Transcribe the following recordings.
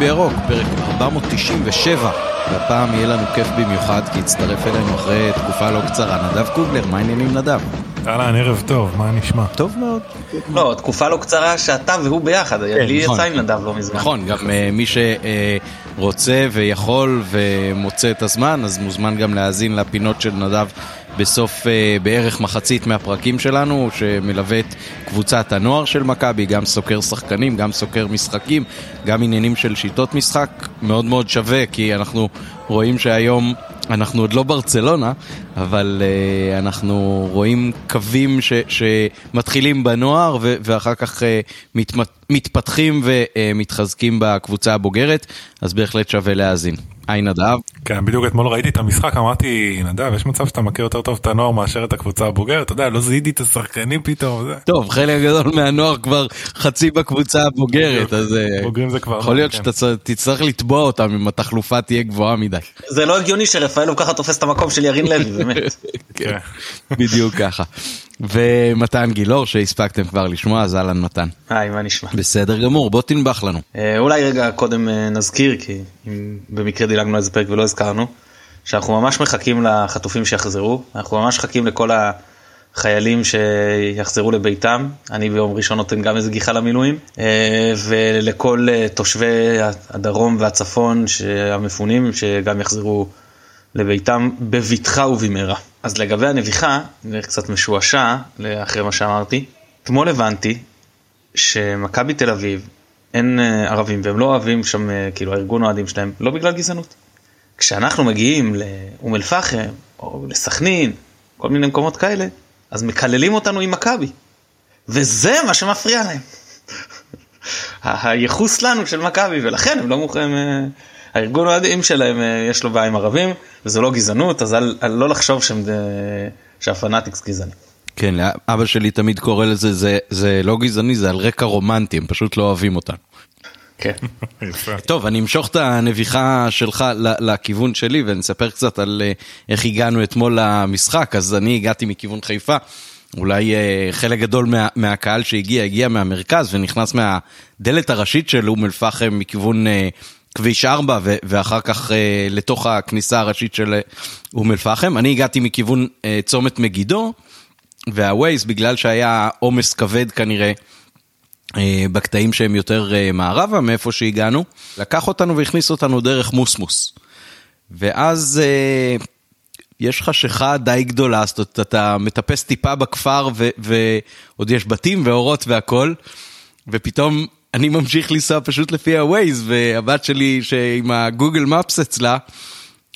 בירוק, פרק 497, והפעם יהיה לנו כיף במיוחד כי הצטרף אלינו אחרי תקופה לא קצרה, נדב קוגלר, מה העניינים נדב? אהלן, ערב טוב, מה נשמע? טוב מאוד. לא, תקופה לא קצרה שאתה והוא ביחד, כן, לי נכון. יצא עם נדב לא מזמן. נכון, גם אה, מי שרוצה ויכול ומוצא את הזמן, אז מוזמן גם להאזין לפינות של נדב בסוף אה, בערך מחצית מהפרקים שלנו, שמלווה את קבוצת הנוער של מכבי, גם סוקר שחקנים, גם סוקר משחקים, גם עניינים של שיטות משחק, מאוד מאוד שווה, כי אנחנו רואים שהיום... אנחנו עוד לא ברצלונה, אבל uh, אנחנו רואים קווים ש, שמתחילים בנוער ו, ואחר כך uh, מתמת, מתפתחים ומתחזקים בקבוצה הבוגרת, אז בהחלט שווה להאזין. היי נדב. כן, בדיוק אתמול ראיתי את המשחק, אמרתי, נדב, יש מצב שאתה מכיר יותר טוב את הנוער מאשר את הקבוצה הבוגרת, אתה יודע, לא זיהיתי את השחקנים פתאום, זה. טוב, חלק גדול מהנוער כבר חצי בקבוצה הבוגרת, אז אה, בוגרים זה כבר... יכול להיות כן. שאתה תצטרך לתבוע אותם אם התחלופה תהיה גבוהה מדי. זה לא הגיוני שרפאלוב ככה תופס את המקום של ירין לוי, באמת. כן. בדיוק ככה. ומתן גילאור שהספקתם כבר לשמוע, אז אהלן מתן. היי, מה נשמע? בסדר גמור, בוא תנבח לנו. אה, אולי רגע קודם אה, נזכיר, כי אם במקרה דילגנו איזה פרק ולא הזכרנו, שאנחנו ממש מחכים לחטופים שיחזרו, אנחנו ממש מחכים לכל החיילים שיחזרו לביתם, אני ביום ראשון נותן גם איזה גיחה למילואים, אה, ולכל אה, תושבי הדרום והצפון המפונים שגם יחזרו לביתם בבטחה ובמהרה. אז לגבי הנביחה, אני קצת משועשע אחרי מה שאמרתי, אתמול הבנתי שמכבי תל אביב אין אה, ערבים והם לא אוהבים שם אה, כאילו הארגון אוהדים שלהם לא בגלל גזענות. כשאנחנו מגיעים לאום אל פחם או לסכנין כל מיני מקומות כאלה אז מקללים אותנו עם מכבי וזה מה שמפריע להם. הייחוס לנו של מכבי ולכן הם לא מוכנים אה, הארגון אוהדים שלהם אה, יש לו בעיה עם ערבים וזה לא גזענות אז אל, אל לא לחשוב שהם, אה, שהפנאטיקס גזעני. כן, אבא שלי תמיד קורא לזה, זה, זה לא גזעני, זה על רקע רומנטי, הם פשוט לא אוהבים אותנו. כן. יפה. טוב, אני אמשוך את הנביחה שלך ל- לכיוון שלי ואני אספר קצת על אה, איך הגענו אתמול למשחק. אז אני הגעתי מכיוון חיפה, אולי אה, חלק גדול מה, מהקהל שהגיע, הגיע מהמרכז ונכנס מהדלת הראשית של אום אל פחם מכיוון אה, כביש 4 ו- ואחר כך אה, לתוך הכניסה הראשית של אה, אום אל פחם. אני הגעתי מכיוון אה, צומת מגידו, והווייז, בגלל שהיה עומס כבד כנראה, אה, בקטעים שהם יותר אה, מערבה מאיפה שהגענו, לקח אותנו והכניס אותנו דרך מוסמוס. ואז אה, יש חשיכה די גדולה, זאת אומרת, אתה מטפס טיפה בכפר ועוד יש בתים ואורות והכל, ופתאום אני ממשיך לנסוע פשוט לפי הווייז, והבת שלי שעם הגוגל מפס אצלה,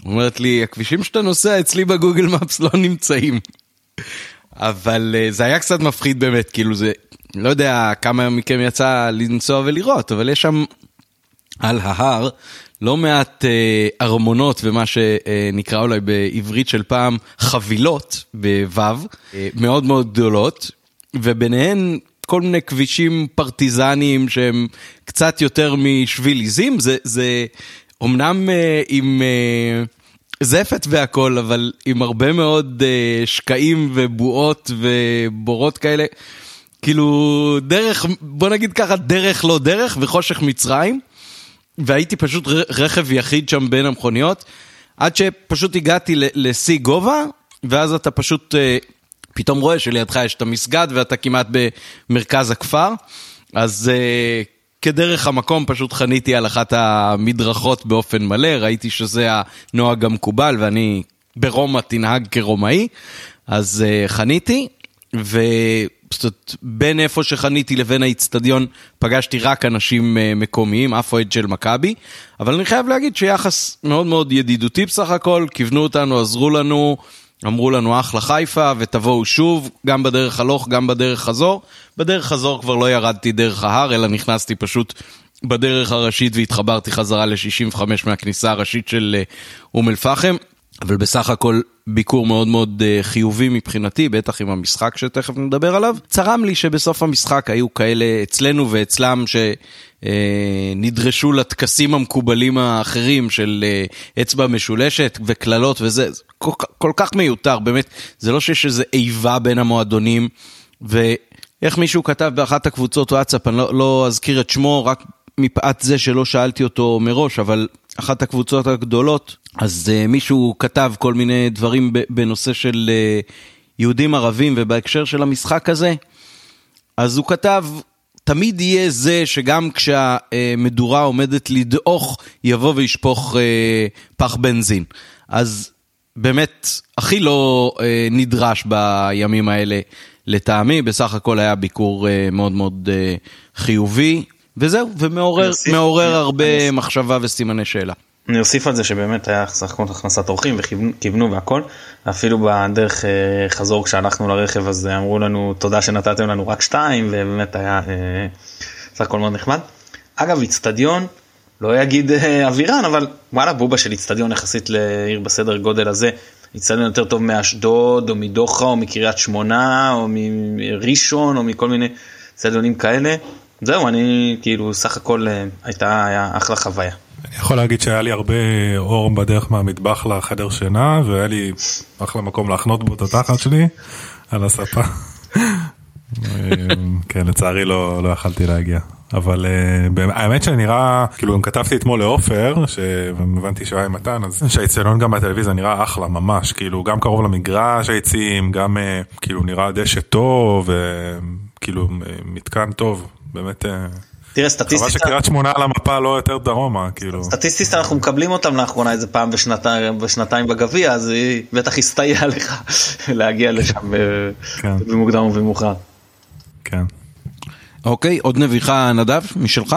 אומרת לי, הכבישים שאתה נוסע אצלי בגוגל מפס לא נמצאים. אבל אה, זה היה קצת מפחיד באמת, כאילו זה, לא יודע כמה מכם יצא לנסוע ולראות, אבל יש שם על ההר לא מעט אה, ארמונות ומה שנקרא אולי בעברית של פעם חבילות בוו, אה, מאוד מאוד גדולות, וביניהן כל מיני כבישים פרטיזניים שהם קצת יותר משביל עיזים, זה, זה אומנם אה, עם... אה, זפת והכל, אבל עם הרבה מאוד uh, שקעים ובועות ובורות כאלה. כאילו, דרך, בוא נגיד ככה, דרך לא דרך וחושך מצרים. והייתי פשוט רכב יחיד שם בין המכוניות, עד שפשוט הגעתי לשיא גובה, ואז אתה פשוט uh, פתאום רואה שלידך יש את המסגד ואתה כמעט במרכז הכפר. אז uh, כדרך המקום פשוט חניתי על אחת המדרכות באופן מלא, ראיתי שזה הנוהג המקובל ואני ברומא תנהג כרומאי, אז uh, חניתי, ופשוט בין איפה שחניתי לבין האיצטדיון פגשתי רק אנשים uh, מקומיים, אף אוהד של מכבי, אבל אני חייב להגיד שיחס מאוד מאוד ידידותי בסך הכל, כיוונו אותנו, עזרו לנו. אמרו לנו אחלה חיפה ותבואו שוב, גם בדרך הלוך, גם בדרך חזור. בדרך חזור כבר לא ירדתי דרך ההר, אלא נכנסתי פשוט בדרך הראשית והתחברתי חזרה ל-65 מהכניסה הראשית של אה, אום אל פחם. אבל בסך הכל ביקור מאוד מאוד אה, חיובי מבחינתי, בטח עם המשחק שתכף נדבר עליו. צרם לי שבסוף המשחק היו כאלה אצלנו ואצלם שנדרשו לטקסים המקובלים האחרים של אה, אצבע משולשת וקללות וזה, זה כל, כל כך מיותר, באמת, זה לא שיש איזו איבה בין המועדונים, ואיך מישהו כתב באחת הקבוצות וואטסאפ, אני לא, לא אזכיר את שמו, רק מפאת זה שלא שאלתי אותו מראש, אבל אחת הקבוצות הגדולות, אז uh, מישהו כתב כל מיני דברים בנושא של יהודים ערבים ובהקשר של המשחק הזה, אז הוא כתב, תמיד יהיה זה שגם כשהמדורה עומדת לדעוך, יבוא וישפוך uh, פח בנזין. אז באמת, הכי לא uh, נדרש בימים האלה לטעמי, בסך הכל היה ביקור uh, מאוד מאוד חיובי. וזהו, ומעורר הרבה מחשבה וסימני שאלה. אני אוסיף על זה שבאמת היה סך הכל הכנסת אורחים וכיוונו והכל, אפילו בדרך אה, חזור כשהלכנו לרכב אז אמרו לנו תודה שנתתם לנו רק שתיים ובאמת היה אה, סך הכל מאוד נחמד. אגב איצטדיון, לא אגיד אה, אבירן אבל וואלה בובה של איצטדיון יחסית לעיר בסדר גודל הזה, איצטדיון יותר טוב מאשדוד או מדוחה או מקריית שמונה או מראשון או מכל מיני איצטדיונים כאלה. זהו, אני כאילו סך הכל אה, הייתה אחלה חוויה. אני יכול להגיד שהיה לי הרבה אור בדרך מהמטבח לחדר שינה, והיה לי אחלה מקום להחנות בו את התחת שלי על הספה. כן, לצערי לא, לא יכלתי להגיע. אבל uh, האמת שנראה, כאילו גם כתבתי אתמול לעופר, שהבנתי שהוא היה עם מתן, אז שהאיצטדיון גם בטלוויזיה נראה אחלה ממש, כאילו גם קרוב למגרש היציעים, גם uh, כאילו נראה דשא טוב, וכאילו מתקן טוב, באמת... אה, תראה סטטיסטית, חבל שקריית שמונה על המפה לא יותר דרומה כאילו. סטטיסטית אנחנו מקבלים אותם לאחרונה איזה פעם בשנתיים, בשנתיים בגביע אז היא בטח הסתייעה לך להגיע לשם אה, כן. במוקדם ובמאוחר. כן. אוקיי עוד נביחה נדב משלך?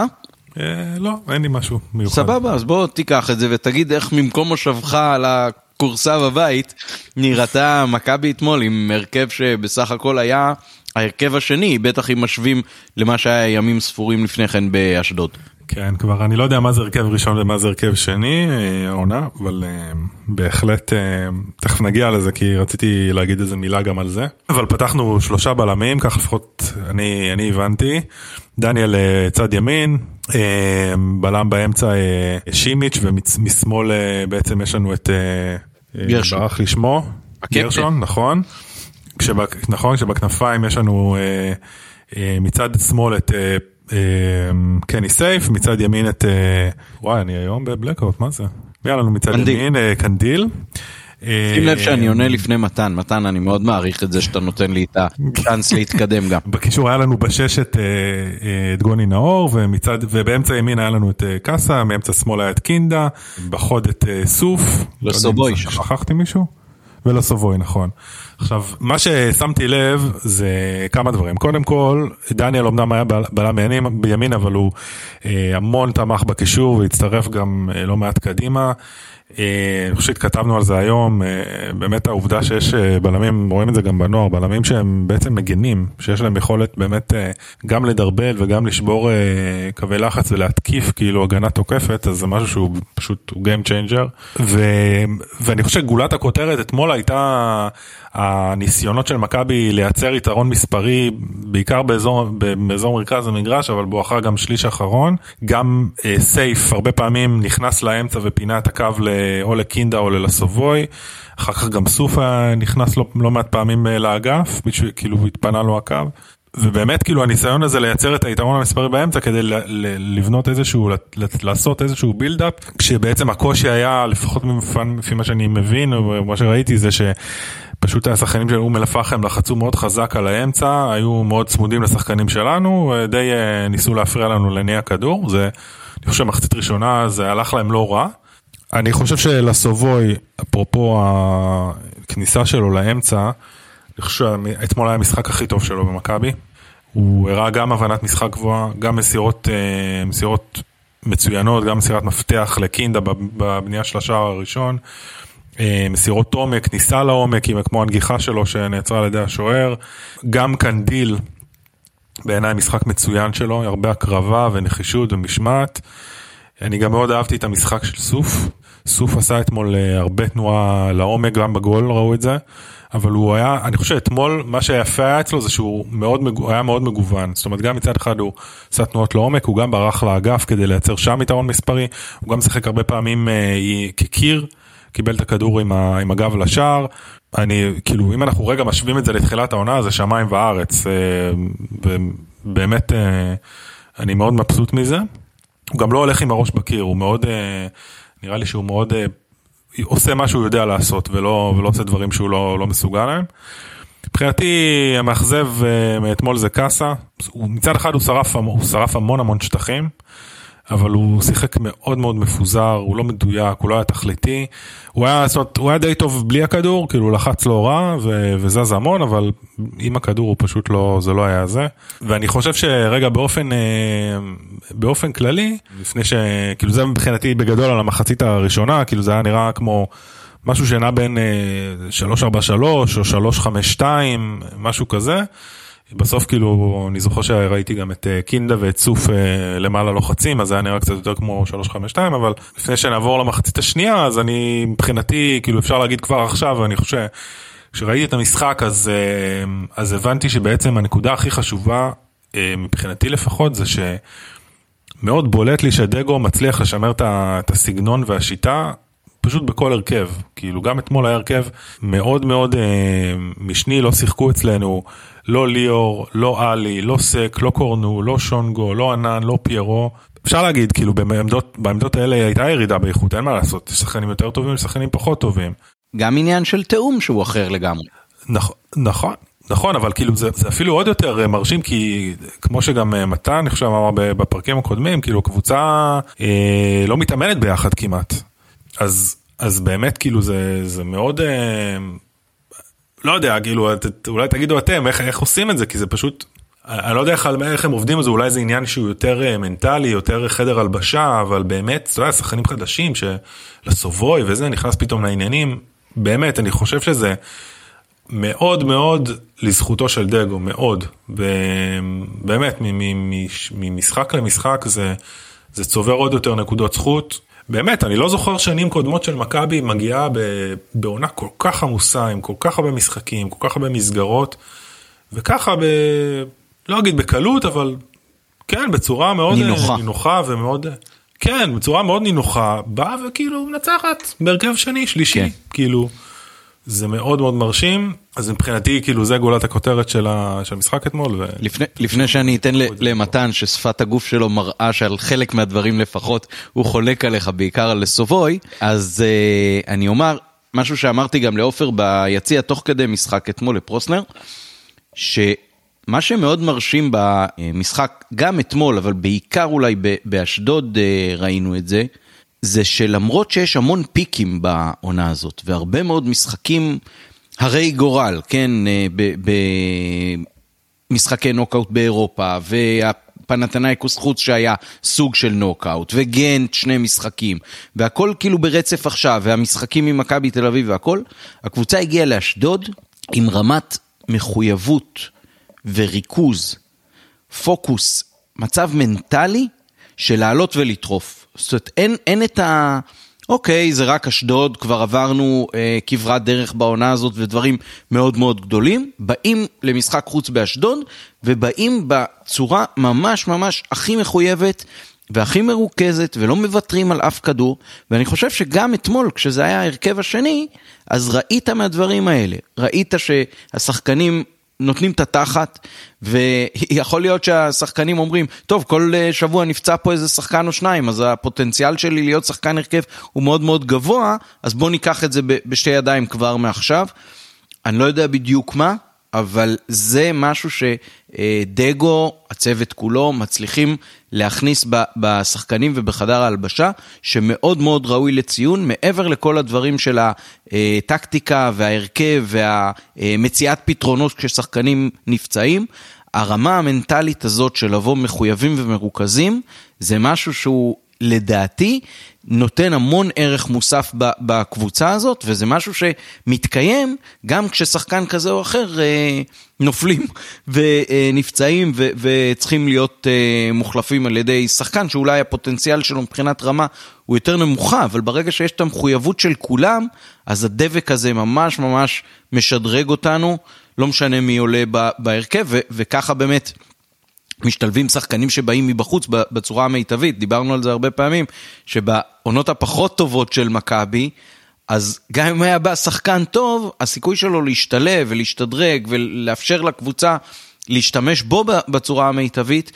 אה, לא אין לי משהו מיוחד. סבבה אז בוא תיקח את זה ותגיד איך ממקום מושבך על הכורסה בבית נראתה מכבי אתמול עם הרכב שבסך הכל היה ההרכב השני, בטח אם משווים למה שהיה ימים ספורים לפני כן באשדוד. כן, כבר אני לא יודע מה זה הרכב ראשון ומה זה הרכב שני, אה, העונה, אבל uh, בהחלט, uh, תכף נגיע לזה כי רציתי להגיד איזה מילה גם על זה. אבל פתחנו שלושה בלמים, כך לפחות אני, אני הבנתי. דניאל צד ימין, בלם באמצע שימיץ' ומשמאל בעצם יש לנו את... גרשון. ברח לי שמו. גרשון, נכון. כשבק, נכון, כשבכנפיים יש לנו אה, אה, מצד שמאל את אה, אה, קני סייף, מצד ימין את, אה, וואי, אני היום בבלקאוט, מה זה? היה לנו מצד קנדיל. ימין? אה, קנדיל. אה, שים לב שאני עונה לפני מתן, מתן אני מאוד מעריך את זה שאתה נותן לי את הצ'אנס להתקדם גם. בקישור היה לנו בששת אה, את גוני נאור ומצד ובאמצע ימין היה לנו את קאסה, מאמצע שמאל היה את קינדה, בחוד את סוף. לסובוי. לא שכחתי מישהו? ולסובוי נכון. עכשיו, מה ששמתי לב זה כמה דברים. קודם כל, דניאל אמנם היה בלם בימין, אבל הוא אה, המון תמך בקישור והצטרף גם אה, לא מעט קדימה. אה, אני חושב שהתכתבנו על זה היום, אה, באמת העובדה שיש אה, בלמים, רואים את זה גם בנוער, בלמים שהם בעצם מגנים, שיש להם יכולת באמת גם לדרבל וגם לשבור קווי לחץ ולהתקיף כאילו הגנה תוקפת, אז זה משהו שהוא פשוט Game Changer. ו, ואני חושב שגולת הכותרת אתמול הייתה הניסיונות של מכבי לייצר יתרון מספרי, בעיקר באזור, באזור מרכז המגרש, אבל בואכה גם שליש אחרון. גם סייף הרבה פעמים נכנס לאמצע ופינה את הקו. או לקינדה או ללסובוי, אחר כך גם סופה נכנס לא, לא מעט פעמים אה, לאגף, בשביל כאילו התפנה לו הקו. ובאמת כאילו הניסיון הזה לייצר את היתרון המספרי באמצע כדי ל- ל- לבנות איזשהו, לעשות איזשהו בילדאפ, כשבעצם הקושי היה, לפחות לפי מה שאני מבין או מה שראיתי זה שפשוט השחקנים של אום אל-פחם לחצו מאוד חזק על האמצע, היו מאוד צמודים לשחקנים שלנו, די אה, ניסו להפריע לנו להניע כדור, זה, אני חושב שמחצית ראשונה זה הלך להם לא רע. אני חושב שלסובוי, אפרופו הכניסה שלו לאמצע, אני חושב שאתמול היה המשחק הכי טוב שלו במכבי. הוא הראה גם הבנת משחק גבוהה, גם מסירות, אה, מסירות מצוינות, גם מסירת מפתח לקינדה בבנייה של השער הראשון. אה, מסירות עומק, כניסה לעומק, כמו הנגיחה שלו שנעצרה על ידי השוער. גם קנדיל, בעיניי משחק מצוין שלו, הרבה הקרבה ונחישות ומשמעת. אני גם מאוד אהבתי את המשחק של סוף. סוף עשה אתמול אה, הרבה תנועה לעומק, גם בגול ראו את זה. אבל הוא היה, אני חושב שאתמול מה שיפה היה אצלו זה שהוא מאוד, היה מאוד מגוון. זאת אומרת, גם מצד אחד הוא עשה תנועות לעומק, הוא גם ברח לאגף כדי לייצר שם יתרון מספרי, הוא גם שיחק הרבה פעמים אה, כקיר, קיבל את הכדור עם, ה, עם הגב לשער. אני, כאילו, אם אנחנו רגע משווים את זה לתחילת העונה, זה שמיים וארץ. אה, ובאמת, אה, אני מאוד מבסוט מזה. הוא גם לא הולך עם הראש בקיר, הוא מאוד, אה, נראה לי שהוא מאוד עושה מה שהוא יודע לעשות ולא, ולא עושה דברים שהוא לא, לא מסוגל להם. מבחינתי המאכזב מאתמול זה קאסה, מצד אחד הוא שרף, הוא שרף המון המון שטחים. אבל הוא שיחק מאוד מאוד מפוזר, הוא לא מדויק, הוא לא היה תכליתי. הוא היה, זאת הוא היה די טוב בלי הכדור, כאילו הוא לחץ לא רע ו- וזז המון, אבל עם הכדור הוא פשוט לא, זה לא היה זה. ואני חושב שרגע באופן, אה, באופן כללי, לפני ש... כאילו זה מבחינתי בגדול על המחצית הראשונה, כאילו זה היה נראה כמו... משהו שנע בין 343 אה, או 352, משהו כזה. בסוף כאילו אני זוכר שראיתי גם את אה, קינדה ואת סוף אה, למעלה לוחצים אז זה היה נראה קצת יותר כמו 352 אבל לפני שנעבור למחצית השנייה אז אני מבחינתי כאילו אפשר להגיד כבר עכשיו אני חושב כשראיתי את המשחק אז אה, אז הבנתי שבעצם הנקודה הכי חשובה מבחינתי לפחות זה שמאוד בולט לי שדגו מצליח לשמר את הסגנון והשיטה פשוט בכל הרכב, כאילו גם אתמול היה הרכב מאוד מאוד אה, משני, לא שיחקו אצלנו, לא ליאור, לא עלי, לא סק, לא קורנו, לא שונגו, לא ענן, לא פיירו. אפשר להגיד, כאילו בעמדות, בעמדות האלה הייתה ירידה באיכות, אין מה לעשות, יש שחקנים יותר טובים, שחקנים פחות טובים. גם עניין של תיאום שהוא אחר לגמרי. נכון, נכון. נכון, אבל כאילו זה, זה אפילו עוד יותר אה, מרשים, כי כמו שגם אה, מתן, אני חושב, אמר בפרקים הקודמים, כאילו קבוצה אה, לא מתאמנת ביחד כמעט. אז, אז באמת כאילו זה, זה מאוד, אה, לא יודע, כאילו, את, אולי תגידו אתם איך, איך עושים את זה, כי זה פשוט, אני לא יודע איך, איך הם עובדים זה, אולי זה עניין שהוא יותר אה, מנטלי, יותר חדר הלבשה, אבל באמת, אתה יודע, שחקנים חדשים שלסובוי וזה, נכנס פתאום לעניינים, באמת, אני חושב שזה מאוד מאוד לזכותו של דגו, מאוד, ובאמת, ממשחק למשחק זה, זה צובר עוד יותר נקודות זכות. באמת, אני לא זוכר שנים קודמות של מכבי מגיעה בעונה כל כך עמוסה, עם כל כך הרבה משחקים, כל כך הרבה מסגרות, וככה, ב... לא אגיד בקלות, אבל כן, בצורה מאוד נינוחה, נינוחה ומאוד, כן, בצורה מאוד נינוחה, באה וכאילו מנצחת בהרכב שני, שלישי, כן. כאילו. זה מאוד מאוד מרשים, אז מבחינתי כאילו זה גולת הכותרת של המשחק אתמול. ו... לפני, לפני שאני אתן למתן ששפת הגוף שלו מראה שעל חלק מהדברים לפחות הוא חולק עליך בעיקר על סובוי, אז uh, אני אומר משהו שאמרתי גם לעופר ביציע תוך כדי משחק אתמול לפרוסנר, שמה שמאוד מרשים במשחק, גם אתמול, אבל בעיקר אולי באשדוד uh, ראינו את זה, זה שלמרות שיש המון פיקים בעונה הזאת, והרבה מאוד משחקים הרי גורל, כן, אה, במשחקי נוקאוט באירופה, והפנתנייקוס חוץ שהיה סוג של נוקאוט, וגנט שני משחקים, והכל כאילו ברצף עכשיו, והמשחקים עם מכבי תל אביב והכל, הקבוצה הגיעה לאשדוד עם רמת מחויבות וריכוז, פוקוס, מצב מנטלי של לעלות ולטרוף. זאת אומרת, אין, אין את ה... אוקיי, זה רק אשדוד, כבר עברנו אה, כברת דרך בעונה הזאת ודברים מאוד מאוד גדולים. באים למשחק חוץ באשדוד, ובאים בצורה ממש ממש הכי מחויבת והכי מרוכזת, ולא מוותרים על אף כדור. ואני חושב שגם אתמול, כשזה היה ההרכב השני, אז ראית מהדברים האלה. ראית שהשחקנים נותנים את התחת, ויכול להיות שהשחקנים אומרים, טוב, כל אה, שבוע נפצע פה איזה שחקן או שניים, אז הפוטנציאל שלי להיות שחקן הרכב הוא מאוד מאוד גבוה, אז בואו ניקח את זה בשתי ידיים כבר מעכשיו. אני לא יודע בדיוק מה, אבל זה משהו שדגו, הצוות כולו, מצליחים להכניס בשחקנים ובחדר ההלבשה, שמאוד מאוד ראוי לציון, מעבר לכל הדברים של הטקטיקה וההרכב והמציאת פתרונות כששחקנים נפצעים. הרמה המנטלית הזאת של לבוא מחויבים ומרוכזים, זה משהו שהוא לדעתי נותן המון ערך מוסף בקבוצה הזאת, וזה משהו שמתקיים גם כששחקן כזה או אחר אה, נופלים ונפצעים וצריכים להיות אה, מוחלפים על ידי שחקן שאולי הפוטנציאל שלו מבחינת רמה הוא יותר נמוכה, אבל ברגע שיש את המחויבות של כולם, אז הדבק הזה ממש ממש משדרג אותנו, לא משנה מי עולה בהרכב, וככה באמת משתלבים שחקנים שבאים מבחוץ בצורה המיטבית, דיברנו על זה הרבה פעמים, שבעונות הפחות טובות של מכבי, אז גם אם היה בא שחקן טוב, הסיכוי שלו להשתלב ולהשתדרג ולאפשר לקבוצה להשתמש בו בצורה המיטבית,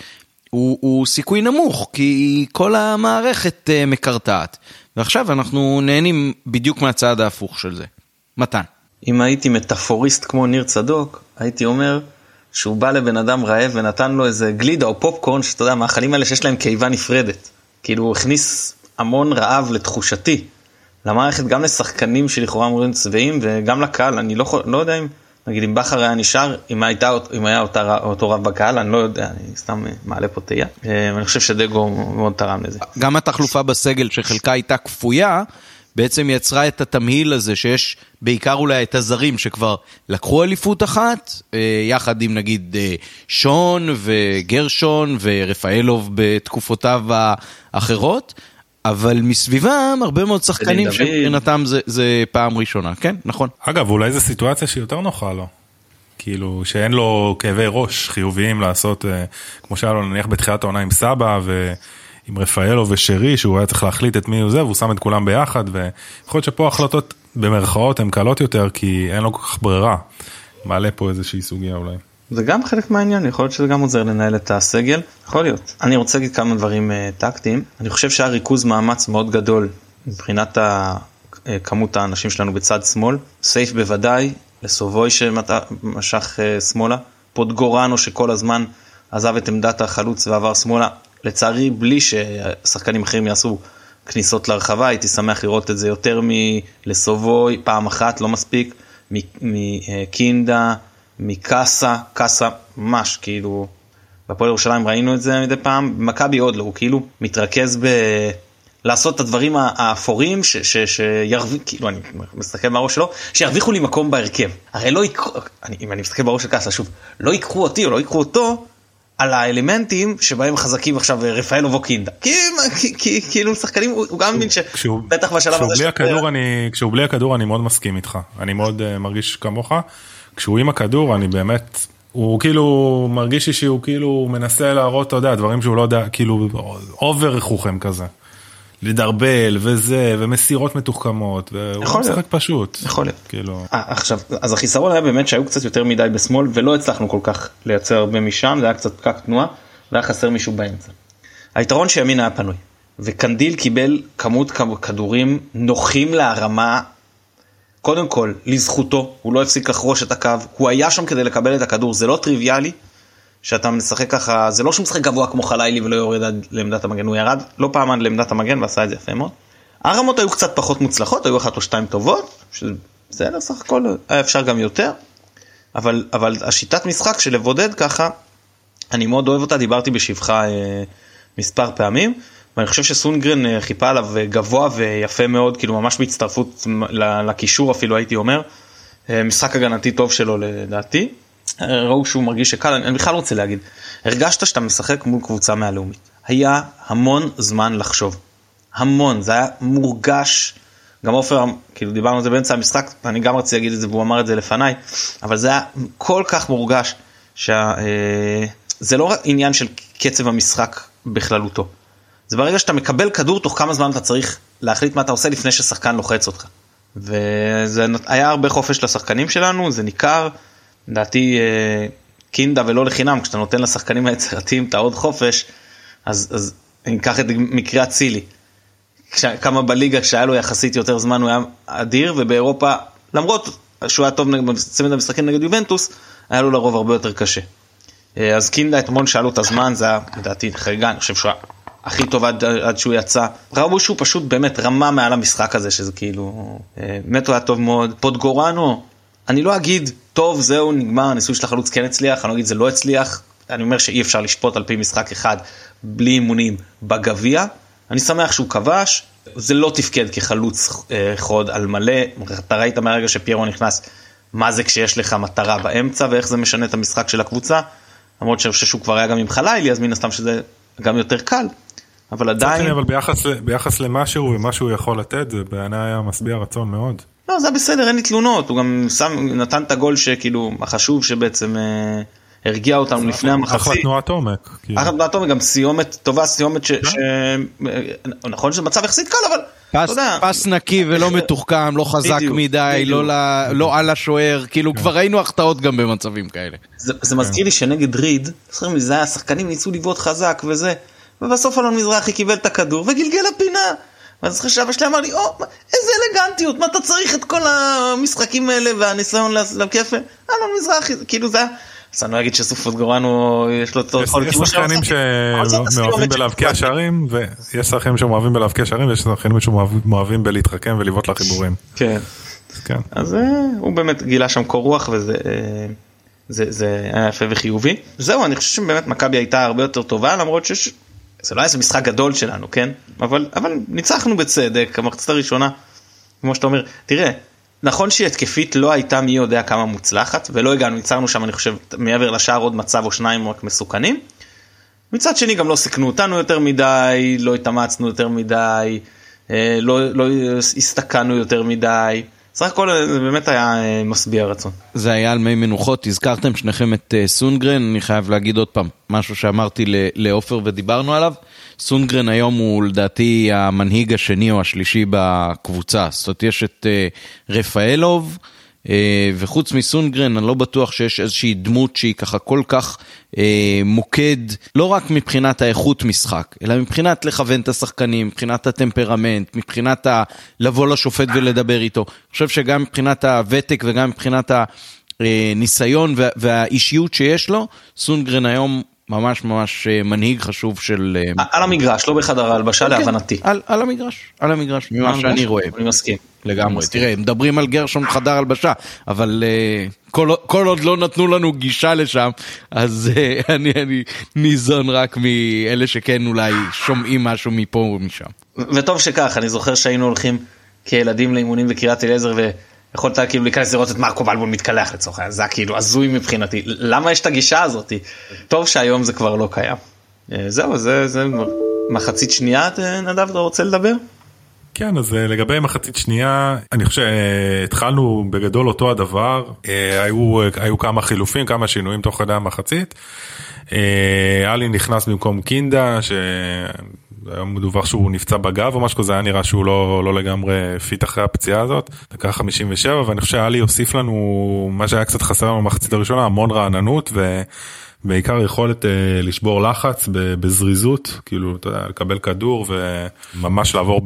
הוא, הוא סיכוי נמוך, כי כל המערכת uh, מקרטעת. ועכשיו אנחנו נהנים בדיוק מהצעד ההפוך של זה. מתן. אם הייתי מטאפוריסט כמו ניר צדוק, הייתי אומר שהוא בא לבן אדם רעב ונתן לו איזה גלידה או פופקורן, שאתה יודע, מאכלים האלה שיש להם קיבה נפרדת. כאילו הוא הכניס המון רעב לתחושתי, למערכת, גם לשחקנים שלכאורה אמורים צבעים וגם לקהל, אני לא, לא יודע אם, נגיד אם בכר היה נשאר, אם, הייתה, אם היה אותה, אותו רב בקהל, אני לא יודע, אני סתם מעלה פה תהייה, אה, אני חושב שדגו מאוד תרם לזה. גם התחלופה בסגל שחלקה הייתה כפויה, בעצם יצרה את התמהיל הזה שיש בעיקר אולי את הזרים שכבר לקחו אליפות אחת, אה, יחד עם נגיד אה, שון וגרשון ורפאלוב בתקופותיו האחרות, אבל מסביבם הרבה מאוד שחקנים שמבחינתם זה, זה פעם ראשונה, כן, נכון. אגב, אולי זו סיטואציה שיותר נוחה לו. כאילו שאין לו כאבי ראש חיוביים לעשות, אה, כמו שהיה לו נניח בתחילת העונה עם סבא ועם רפאלו ושרי, שהוא היה צריך להחליט את מי הוא זה, והוא שם את כולם ביחד, ויכול להיות שפה החלטות במרכאות הן קלות יותר, כי אין לו כל כך ברירה. מעלה פה איזושהי סוגיה אולי. זה גם חלק מהעניין, יכול להיות שזה גם עוזר לנהל את הסגל, יכול להיות. אני רוצה להגיד כמה דברים uh, טקטיים, אני חושב שהיה ריכוז מאמץ מאוד גדול מבחינת ה, uh, כמות האנשים שלנו בצד שמאל, סייף בוודאי, לסובוי שמשך uh, שמאלה, פוטגורנו שכל הזמן עזב את עמדת החלוץ ועבר שמאלה, לצערי בלי ששחקנים אחרים יעשו כניסות לרחבה, הייתי שמח לראות את זה יותר מלסובוי, פעם אחת, לא מספיק, מקינדה. מקאסה, קאסה ממש כאילו, בפועל ירושלים ראינו את זה מדי פעם, במכבי עוד לא, הוא כאילו מתרכז ב... לעשות את הדברים האפורים שירוויחו, כאילו אני מסתכל בראש שלו, שירוויחו לי מקום בהרכב. הרי לא יקחו, אם אני מסתכל בראש של קאסה שוב, לא ייקחו אותי או לא ייקחו אותו על האלמנטים שבהם חזקים עכשיו רפאל ובוקינדה. כי כאילו שחקנים, הוא גם מבין שבטח בשלב הזה... כשהוא בלי הכדור אני מאוד מסכים איתך, אני מאוד אה, מרגיש כמוך. כשהוא עם הכדור אני באמת, הוא כאילו מרגיש לי שהוא כאילו מנסה להראות, אתה יודע, דברים שהוא לא יודע, כאילו אובר חוכם כזה. לדרבל וזה ומסירות מתוחכמות והוא משחק פשוט. יכול להיות. כאילו. 아, אה, עכשיו אז החיסרון היה באמת שהיו קצת יותר מדי בשמאל ולא הצלחנו כל כך לייצר הרבה משם זה היה קצת פקק תנועה והיה חסר מישהו באמצע. היתרון שימין היה פנוי וקנדיל קיבל כמות כדורים נוחים להרמה. קודם כל, לזכותו, הוא לא הפסיק לחרוש את הקו, הוא היה שם כדי לקבל את הכדור, זה לא טריוויאלי שאתה משחק ככה, זה לא שהוא משחק גבוה כמו חלילי ולא יורד עד לעמדת המגן, הוא ירד לא פעם עד לעמדת המגן ועשה את זה יפה מאוד. הרמות היו קצת פחות מוצלחות, היו אחת או שתיים טובות, בסדר סך הכל, היה אפשר גם יותר, אבל, אבל השיטת משחק של לבודד ככה, אני מאוד אוהב אותה, דיברתי בשבחה אה, מספר פעמים. ואני חושב שסונגרן אה, חיפה עליו אה, גבוה ויפה מאוד, כאילו ממש בהצטרפות לקישור אפילו הייתי אומר. אה, משחק הגנתי טוב שלו לדעתי. ראו שהוא מרגיש שקל, אני בכלל רוצה להגיד, הרגשת שאתה משחק מול קבוצה מהלאומית. היה המון זמן לחשוב. המון, זה היה מורגש. גם עופר, כאילו דיברנו על זה באמצע המשחק, אני גם רציתי להגיד את זה והוא אמר את זה לפניי, אבל זה היה כל כך מורגש, שזה שה, לא רק עניין של קצב המשחק בכללותו. זה ברגע שאתה מקבל כדור תוך כמה זמן אתה צריך להחליט מה אתה עושה לפני ששחקן לוחץ אותך. וזה היה הרבה חופש לשחקנים שלנו זה ניכר לדעתי אה, קינדה ולא לחינם כשאתה נותן לשחקנים היצירתיים את העוד חופש אז, אז אני אקח את מקרה אצילי. כמה בליגה כשהיה לו יחסית יותר זמן הוא היה אדיר ובאירופה למרות שהוא היה טוב בצמד המשחקים נגד יובנטוס היה לו לרוב הרבה יותר קשה. אה, אז קינדה אתמול שאלו את הזמן זה היה לדעתי חריגה אני חושב שהוא הכי טוב עד, עד שהוא יצא. ראו שהוא פשוט באמת רמה מעל המשחק הזה שזה כאילו אה, באמת הוא היה טוב מאוד. פוטגורנו אני לא אגיד טוב זהו נגמר הניסוי של החלוץ כן הצליח אני לא אגיד זה לא הצליח אני אומר שאי אפשר לשפוט על פי משחק אחד בלי אימונים בגביע. אני שמח שהוא כבש זה לא תפקד כחלוץ אה, חוד על מלא אתה ראית מהרגע שפיירו נכנס מה זה כשיש לך מטרה באמצע ואיך זה משנה את המשחק של הקבוצה. למרות שאני חושב שהוא כבר היה גם עם חלילי אז מן הסתם שזה גם יותר קל אבל עדיין... אבל ביחס, ביחס למה שהוא ומה שהוא יכול לתת זה בעיניי היה משביע רצון מאוד. לא זה בסדר אין לי תלונות הוא גם שם נתן את הגול שכאילו החשוב שבעצם אה, הרגיע אותנו לפני אחלה המחצית. תנועת עומק. כאילו. אחלה תנועת עומק, גם סיומת טובה, סיומת ש... ש... נכון שזה מצב יחסית קל, אבל פס, פס נקי ולא מתוחכם, לא חזק בדיוק, מדי, בדיוק. לא, ל- לא על השוער, כאילו כבר ראינו החטאות גם במצבים כאלה. זה, זה מזכיר לי שנגד ריד, זוכרים, זה היה, השחקנים ניסו לבעוט חזק וזה, ובסוף אלון מזרחי קיבל את הכדור וגלגל לפינה. ואני זוכר שאבא שלי אמר לי, או, איזה אלגנטיות, מה אתה צריך את כל המשחקים האלה והניסיון לכיף? אלון מזרחי, זה כאילו זה היה, אז אני לא אגיד שסופות גורנו יש לו את יש יש שחקנים שמאוהבים בלהבקיע שערים ויש שחקנים שמאוהבים בלהבקיע שערים ויש שחקנים שמאוהבים בלהתחכם ולבעוט לחיבורים. כן. אז כן. אז אה, הוא באמת גילה שם קור רוח וזה אה, זה, זה היה יפה וחיובי. זהו, אני חושב שבאמת מכבי הייתה הרבה יותר טובה למרות שיש... זה לא היה איזה משחק גדול שלנו, כן? אבל, אבל ניצחנו בצדק, המחצית הראשונה, כמו שאתה אומר, תראה, נכון שהיא התקפית לא הייתה מי יודע כמה מוצלחת, ולא הגענו, ייצרנו שם אני חושב מעבר לשער עוד מצב או שניים רק מסוכנים. מצד שני גם לא סיכנו אותנו יותר מדי, לא התאמצנו יותר מדי, אה, לא, לא הסתכנו יותר מדי. סך הכל זה באמת היה אה, משביע רצון. זה היה על מי מנוחות, הזכרתם שניכם את אה, סונגרן, אני חייב להגיד עוד פעם, משהו שאמרתי לעופר ודיברנו עליו, סונגרן היום הוא לדעתי המנהיג השני או השלישי בקבוצה, זאת אומרת יש את אה, רפאלוב, וחוץ מסונגרן אני לא בטוח שיש איזושהי דמות שהיא ככה כל כך אה, מוקד, לא רק מבחינת האיכות משחק, אלא מבחינת לכוון את השחקנים, מבחינת הטמפרמנט, מבחינת ה... לבוא לשופט ולדבר איתו. אני חושב שגם מבחינת הוותק וגם מבחינת הניסיון וה- והאישיות שיש לו, סונגרן היום ממש ממש אה, מנהיג חשוב של... אה, על המגרש, לא בחדר ההלבשה להבנתי. על, על המגרש, על המגרש, ממה שאני רואה. אני מסכים. לגמרי, מסכים. תראה, מדברים על גרשון חדר הלבשה, אבל uh, כל, כל עוד לא נתנו לנו גישה לשם, אז uh, אני, אני ניזון רק מאלה שכן אולי שומעים משהו מפה ומשם. וטוב שכך, אני זוכר שהיינו הולכים כילדים לאימונים בקריית אליעזר ויכולת כאילו להיכנס לראות את מרקו בלבול מתקלח לצורך העניין, זה היה כאילו הזוי מבחינתי. למה יש את הגישה הזאת? טוב שהיום זה כבר לא קיים. אה, זהו, זה, זה מחצית שנייה, אה, נדב, אתה רוצה לדבר? כן אז אה, לגבי מחצית שנייה אני חושב שהתחלנו בגדול אותו הדבר היו היו כמה חילופים כמה שינויים תוך כדי המחצית. עלי נכנס במקום קינדה שהיה מדווח שהוא נפצע בגב או משהו כזה היה נראה שהוא לא לא לגמרי fit אחרי הפציעה הזאת דקה 57 ואני חושב שעלי הוסיף לנו מה שהיה קצת חסר לנו במחצית הראשונה המון רעננות. ו... בעיקר יכולת uh, לשבור לחץ בזריזות, כאילו, אתה יודע, לקבל כדור וממש לעבור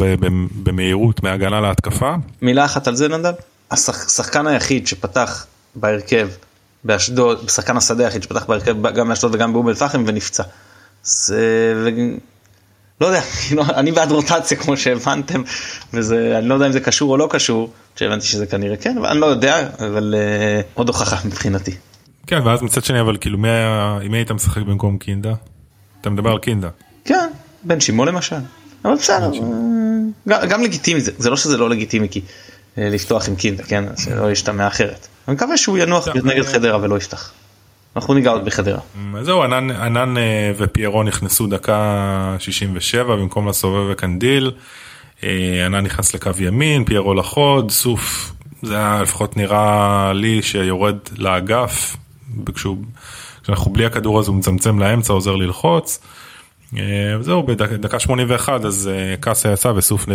במהירות מהגנה להתקפה. מילה אחת על זה נדב? השחקן היחיד שפתח בהרכב באשדוד, שחקן השדה היחיד שפתח בהרכב גם באשדוד וגם באום אל פחם ונפצע. זה... לא יודע, כאילו, אני בעד רוטציה כמו שהבנתם, וזה, אני לא יודע אם זה קשור או לא קשור, שהבנתי שזה כנראה כן, אבל אני לא יודע, אבל uh, עוד הוכחה מבחינתי. כן, ואז מצד שני, אבל כאילו, מי היה, עם מי היית משחק במקום קינדה? אתה מדבר על קינדה. כן, בן שימו למשל. אבל בסדר, אה, גם, גם לגיטימי, זה, זה לא שזה לא לגיטימי כי אה, לפתוח עם קינדה, כן, שלא ישתמע אחרת. אני מקווה שהוא ינוח טוב, נגד חדרה ולא יפתח. אנחנו ניגע עוד בחדרה. זהו, ענן, ענן אה, ופיירו נכנסו דקה 67 במקום לסובב וקנדיל. אה, ענן נכנס לקו ימין, פיירו לחוד, סוף, זה היה לפחות נראה לי שיורד לאגף, כשאנחנו בלי הכדור אז הוא מצמצם לאמצע, עוזר ללחוץ. אה, וזהו, בדקה 81 אז אה, קאסה יצא וסוף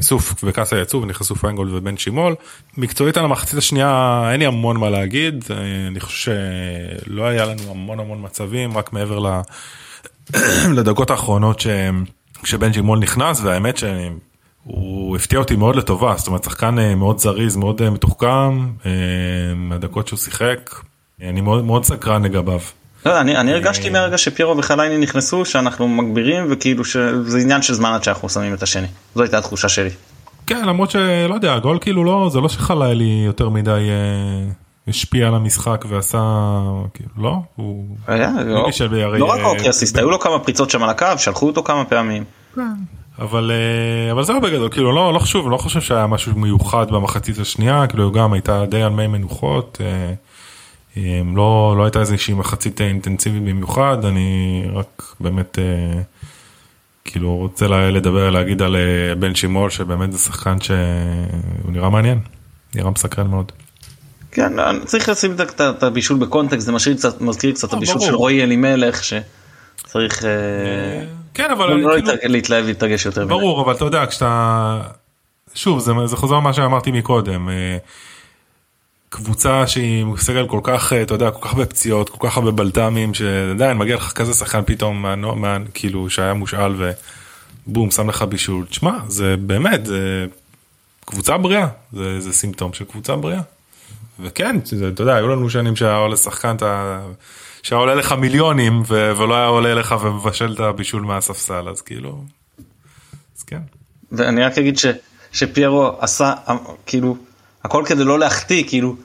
סוף וקאסה יצאו ונכנסו פיינגולד ובן שימול. מקצועית על המחצית השנייה אין לי המון מה להגיד, אה, אני חושב שלא היה לנו המון המון מצבים, רק מעבר לדקות האחרונות ש- כשבן שימול נכנס, והאמת שהוא הפתיע אותי מאוד לטובה, זאת אומרת שחקן מאוד זריז, מאוד מתוחכם, מהדקות שהוא שיחק, אני מאוד מאוד סקרן לגביו. לא, יודע, אני, אני הרגשתי מהרגע שפיירו וחלייני נכנסו שאנחנו מגבירים וכאילו שזה עניין של זמן עד שאנחנו שמים את השני. זו הייתה התחושה שלי. כן למרות שלא יודע הגול כאילו לא זה לא שחלילי יותר מדי אה, השפיע על המשחק ועשה כאילו לא הוא היה, לא, לי שהרי, לא רק אה, האוקיאסיסט, היו לו כמה פריצות שם על הקו, שלחו אותו כמה פעמים. אבל אה, אבל זהו בגדול כאילו לא לא חשוב לא חושב שהיה משהו מיוחד במחצית השנייה כאילו גם הייתה די על מי מנוחות. אה, אה, לא לא הייתה איזושהי מחצית אה, אינטנסיבית במיוחד אני רק באמת אה, כאילו רוצה לדבר להגיד על אה, בן שימול שבאמת זה שחקן שהוא נראה מעניין נראה מסקרן מאוד. כן, צריך לשים את הבישול בקונטקסט, זה מזכיר קצת את הבישול של רועי אלימלך, שצריך... כן, אבל... לא כאילו- להתלהב ולהתרגש יותר. ברור, אבל אתה יודע, כשאתה... שוב, זה חוזר למה שאמרתי מקודם. קבוצה שהיא סגל כל כך, אתה יודע, כל כך הרבה פציעות, כל כך הרבה בלת"מים, שעדיין מגיע לך כזה שחקן פתאום, מה, כאילו, שהיה מושאל ובום, שם לך בישול. תשמע, זה באמת, זה קבוצה בריאה, זה, זה סימפטום של קבוצה בריאה. וכן, זה, אתה יודע, היו לנו שנים שהיה עולה שחקן, שהיה עולה לך מיליונים, ו, ולא היה עולה לך ומבשל את הבישול מהספסל, אז כאילו, אז כן. ואני רק אגיד ש, שפיירו עשה, כאילו, הכל כדי לא להחטיא כאילו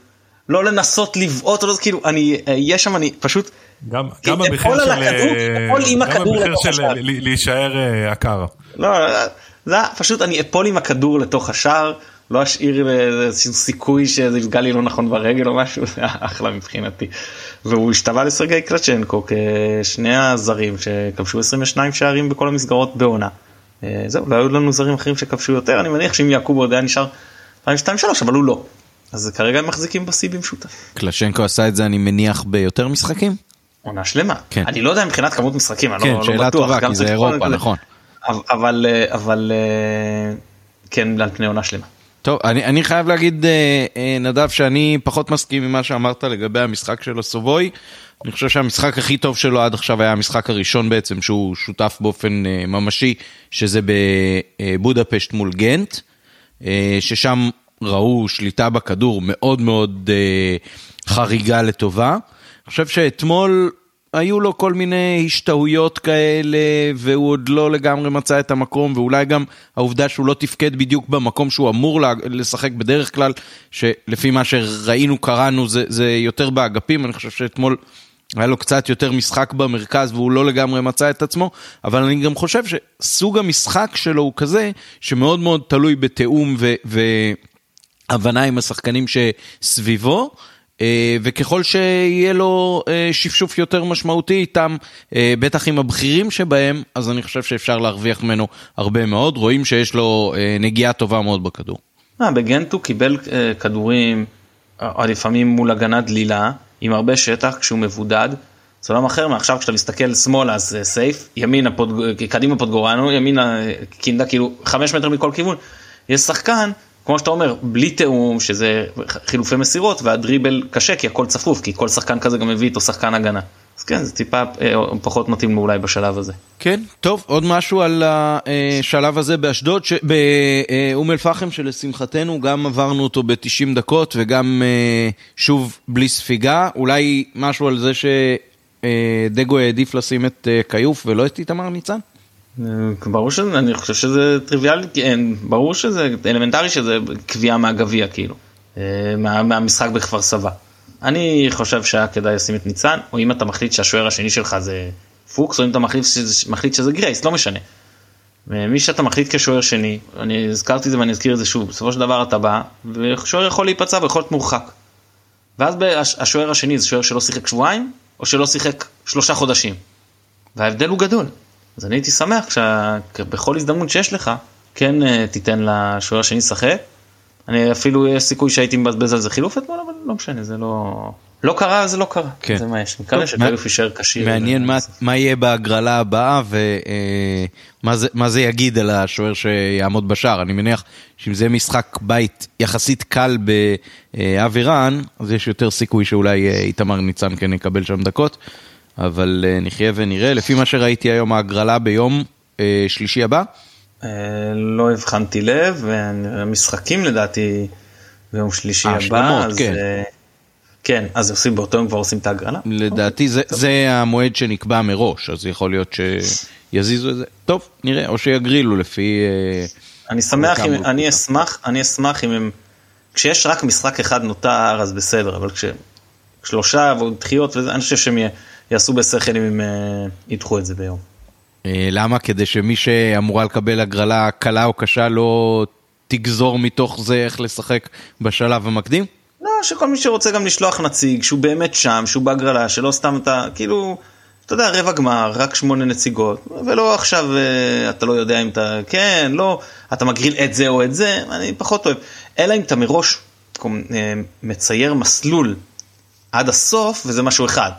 לא לנסות לבעוט או לא כאילו אני אהיה שם אני פשוט. גם גם במחיר של גם במחיר של להישאר עקר. לא, זה פשוט אני אפול עם הכדור לתוך השער לא אשאיר איזשהו סיכוי שזה יפגע לי לא נכון ברגל או משהו זה אחלה מבחינתי. והוא השתווה לסרגי קלצ'נקו כשני הזרים שכבשו 22 שערים בכל המסגרות בעונה. זהו לא היו לנו זרים אחרים שכבשו יותר אני מניח שאם יעקוב עוד היה נשאר 2-2-3 אבל הוא לא. אז כרגע הם מחזיקים בשיא במשותף. קלשנקו עשה את זה אני מניח ביותר משחקים? עונה שלמה. כן. אני לא יודע מבחינת כמות משחקים, אני כן, לא, שאלה לא בטוח. טובה, כי זה אירופה, נכון. אבל, אבל כן, על פני עונה שלמה. טוב, אני, אני חייב להגיד, נדב, שאני פחות מסכים ממה שאמרת לגבי המשחק של הסובוי. אני חושב שהמשחק הכי טוב שלו עד עכשיו היה המשחק הראשון בעצם, שהוא שותף באופן ממשי, שזה בבודפשט מול גנט. ששם ראו שליטה בכדור מאוד מאוד חריגה לטובה. אני חושב שאתמול היו לו כל מיני השתהויות כאלה, והוא עוד לא לגמרי מצא את המקום, ואולי גם העובדה שהוא לא תפקד בדיוק במקום שהוא אמור לשחק בדרך כלל, שלפי מה שראינו, קראנו, זה, זה יותר באגפים, אני חושב שאתמול... היה לו קצת יותר משחק במרכז והוא לא לגמרי מצא את עצמו, אבל אני גם חושב שסוג המשחק שלו הוא כזה שמאוד מאוד תלוי בתיאום והבנה עם השחקנים שסביבו, וככל שיהיה לו שפשוף יותר משמעותי איתם, בטח עם הבכירים שבהם, אז אני חושב שאפשר להרוויח ממנו הרבה מאוד, רואים שיש לו נגיעה טובה מאוד בכדור. בגנט הוא קיבל כדורים, לפעמים מול הגנה דלילה. עם הרבה שטח כשהוא מבודד. זה עולם אחר מעכשיו כשאתה מסתכל שמאלה אז סייף, ימינה פוד, קדימה פודגורנו, ימינה קינדה כאילו חמש מטר מכל כיוון. יש שחקן, כמו שאתה אומר, בלי תיאום, שזה חילופי מסירות והדריבל קשה כי הכל צפוף, כי כל שחקן כזה גם מביא איתו שחקן הגנה. אז כן, זה טיפה אה, פחות מתאים לו אולי בשלב הזה. כן, טוב, עוד משהו על השלב הזה באשדוד, באום אל פחם שלשמחתנו גם עברנו אותו ב-90 דקות וגם אה, שוב בלי ספיגה, אולי משהו על זה שדגו העדיף לשים את אה, כיוף ולא את איתמר ניצן? ברור שזה, אני חושב שזה טריוויאלי, ברור שזה אלמנטרי שזה קביעה מהגביע כאילו, מה, מהמשחק בכפר סבא. אני חושב שהיה כדאי לשים את ניצן, או אם אתה מחליט שהשוער השני שלך זה פוקס, או אם אתה מחליט שזה, מחליט שזה גרייס, לא משנה. מי שאתה מחליט כשוער שני, אני הזכרתי את זה ואני אזכיר את זה שוב, בסופו של דבר אתה בא, ושוער יכול להיפצע ויכול להיות מורחק. ואז השוער השני זה שוער שלא שיחק שבועיים, או שלא שיחק שלושה חודשים. וההבדל הוא גדול. אז אני הייתי שמח שבכל הזדמנות שיש לך, כן תיתן לשוער השני לשחק. אני אפילו יש סיכוי שהייתי מבזבז על זה חילוף אתמול, אבל לא משנה, זה לא... לא קרה, זה לא קרה. כן. זה מה יש. מקווה שכיוף יישאר כשיר. מעניין מה, מה יהיה בהגרלה הבאה ומה זה, מה זה יגיד על השוער שיעמוד בשער. אני מניח שאם זה משחק בית יחסית קל באווירן, אז יש יותר סיכוי שאולי איתמר ניצן כן יקבל שם דקות. אבל נחיה ונראה. לפי מה שראיתי היום, ההגרלה ביום שלישי הבא. לא הבחנתי לב, והמשחקים לדעתי ביום שלישי הבא, אז כן. כן, אז עושים באותו יום כבר עושים את ההגרלה. לדעתי זה, זה המועד שנקבע מראש, אז יכול להיות שיזיזו את זה. טוב, נראה, או שיגרילו לפי... אני שמח, אם, אני אשמח, אני אשמח אם הם... כשיש רק משחק אחד נותר אז בסדר, אבל כששלושה ועוד דחיות אני חושב שהם יעשו בשכל אם הם ידחו את זה ביום. למה? כדי שמי שאמורה לקבל הגרלה קלה או קשה לא תגזור מתוך זה איך לשחק בשלב המקדים? לא, שכל מי שרוצה גם לשלוח נציג, שהוא באמת שם, שהוא בהגרלה, שלא סתם אתה, כאילו, אתה יודע, רבע גמר, רק שמונה נציגות, ולא עכשיו אתה לא יודע אם אתה, כן, לא, אתה מגריל את זה או את זה, אני פחות אוהב. אלא אם אתה מראש מצייר מסלול עד הסוף וזה משהו אחד.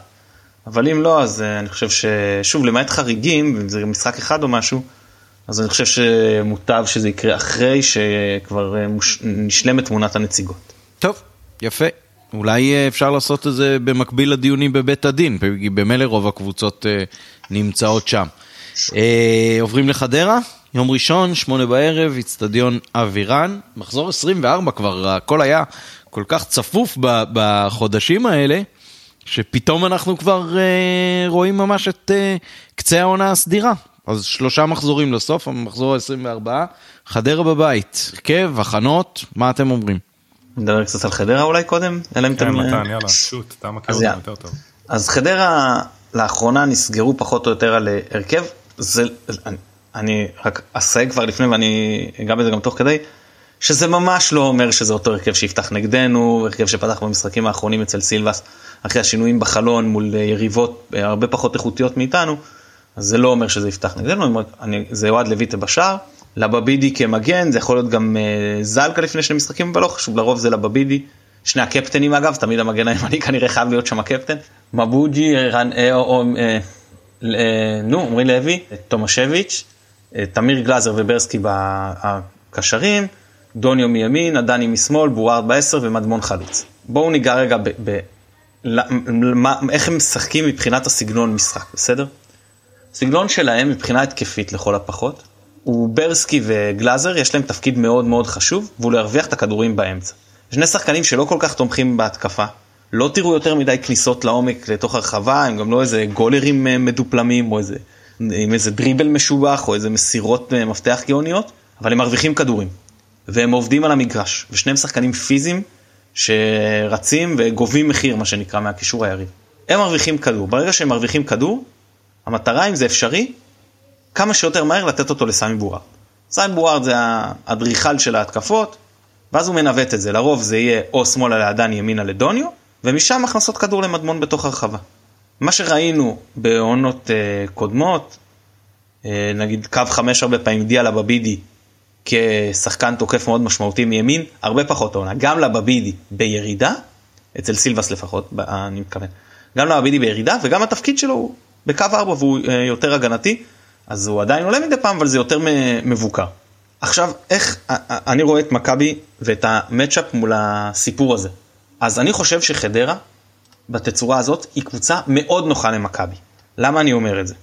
אבל אם לא אז אני חושב ששוב למעט חריגים אם זה משחק אחד או משהו אז אני חושב שמוטב שזה יקרה אחרי שכבר מוש... נשלמת תמונת הנציגות. טוב, יפה. אולי אה, אפשר לעשות את זה במקביל לדיונים בבית הדין, כי במילא רוב הקבוצות אה, נמצאות שם. אה, עוברים לחדרה, יום ראשון, שמונה בערב, איצטדיון אבירן, מחזור 24 כבר, הכל היה כל כך צפוף בחודשים האלה, שפתאום אנחנו כבר רואים ממש את קצה העונה הסדירה. אז שלושה מחזורים לסוף, המחזור ה-24, חדרה בבית, הרכב, הכנות, מה אתם אומרים? נדבר קצת על חדרה אולי קודם? אלא אם כן, אתם... מתן, יאללה, שוט, אתה מכיר אותם יותר טוב. אז חדרה לאחרונה נסגרו פחות או יותר על אה, הרכב, זה, אני, אני רק אסייג כבר לפני ואני אגע בזה גם תוך כדי, שזה ממש לא אומר שזה אותו הרכב שיפתח נגדנו, הרכב שפתח במשחקים האחרונים אצל סילבס, אחרי השינויים בחלון מול אה, יריבות אה, הרבה פחות איכותיות מאיתנו, אז זה לא אומר שזה יפתח נגדנו, אני, זה אוהד לויטה בשער. לבבידי כמגן, זה יכול להיות גם uh, זלקה לפני שני משחקים, אבל לא חשוב, לרוב זה לבבידי. שני הקפטנים אגב, תמיד המגן הימני כנראה חייב להיות שם הקפטן. מבוג'י, רן, אה, או, אה, אה, נו, עמרי לוי, תומשביץ', אה, תמיר גלאזר וברסקי בקשרים, דוניו מימין, עדני משמאל, בווארד בעשר ומדמון חלוץ. בואו ניגע רגע ב... ב למה, איך הם משחקים מבחינת הסגנון משחק, בסדר? הסגנון שלהם מבחינה התקפית לכל הפחות, הוא ברסקי וגלאזר, יש להם תפקיד מאוד מאוד חשוב, והוא להרוויח את הכדורים באמצע. שני שחקנים שלא כל כך תומכים בהתקפה, לא תראו יותר מדי כניסות לעומק לתוך הרחבה, הם גם לא איזה גולרים אה, מדופלמים, או איזה, עם איזה דריבל משובח, או איזה מסירות אה, מפתח גאוניות, אבל הם מרוויחים כדורים. והם עובדים על המגרש, ושניהם שחקנים פיזיים שרצים וגובים מחיר, מה שנקרא, מהקישור היריב. הם מרוויחים כדור, ברגע שהם מרוויחים כדור, המטרה, אם זה אפשרי, כמה שיותר מהר לתת אותו לסמי בורארד. סמי בורארד זה האדריכל של ההתקפות, ואז הוא מנווט את זה, לרוב זה יהיה או שמאלה לאדן ימינה לדוניו, ומשם הכנסות כדור למדמון בתוך הרחבה. מה שראינו בעונות uh, קודמות, uh, נגיד קו חמש הרבה פעמים הגיע לבבידי כשחקן תוקף מאוד משמעותי מימין, הרבה פחות עונה, גם לבבידי בירידה, אצל סילבס לפחות, אני מתכוון, גם לבבידי בירידה וגם התפקיד שלו הוא בקו ארבע והוא uh, יותר הגנתי, אז הוא עדיין עולה מדי פעם, אבל זה יותר מבוקר. עכשיו, איך אני רואה את מכבי ואת המצ'אפ מול הסיפור הזה. אז אני חושב שחדרה, בתצורה הזאת, היא קבוצה מאוד נוחה למכבי. למה אני אומר את זה?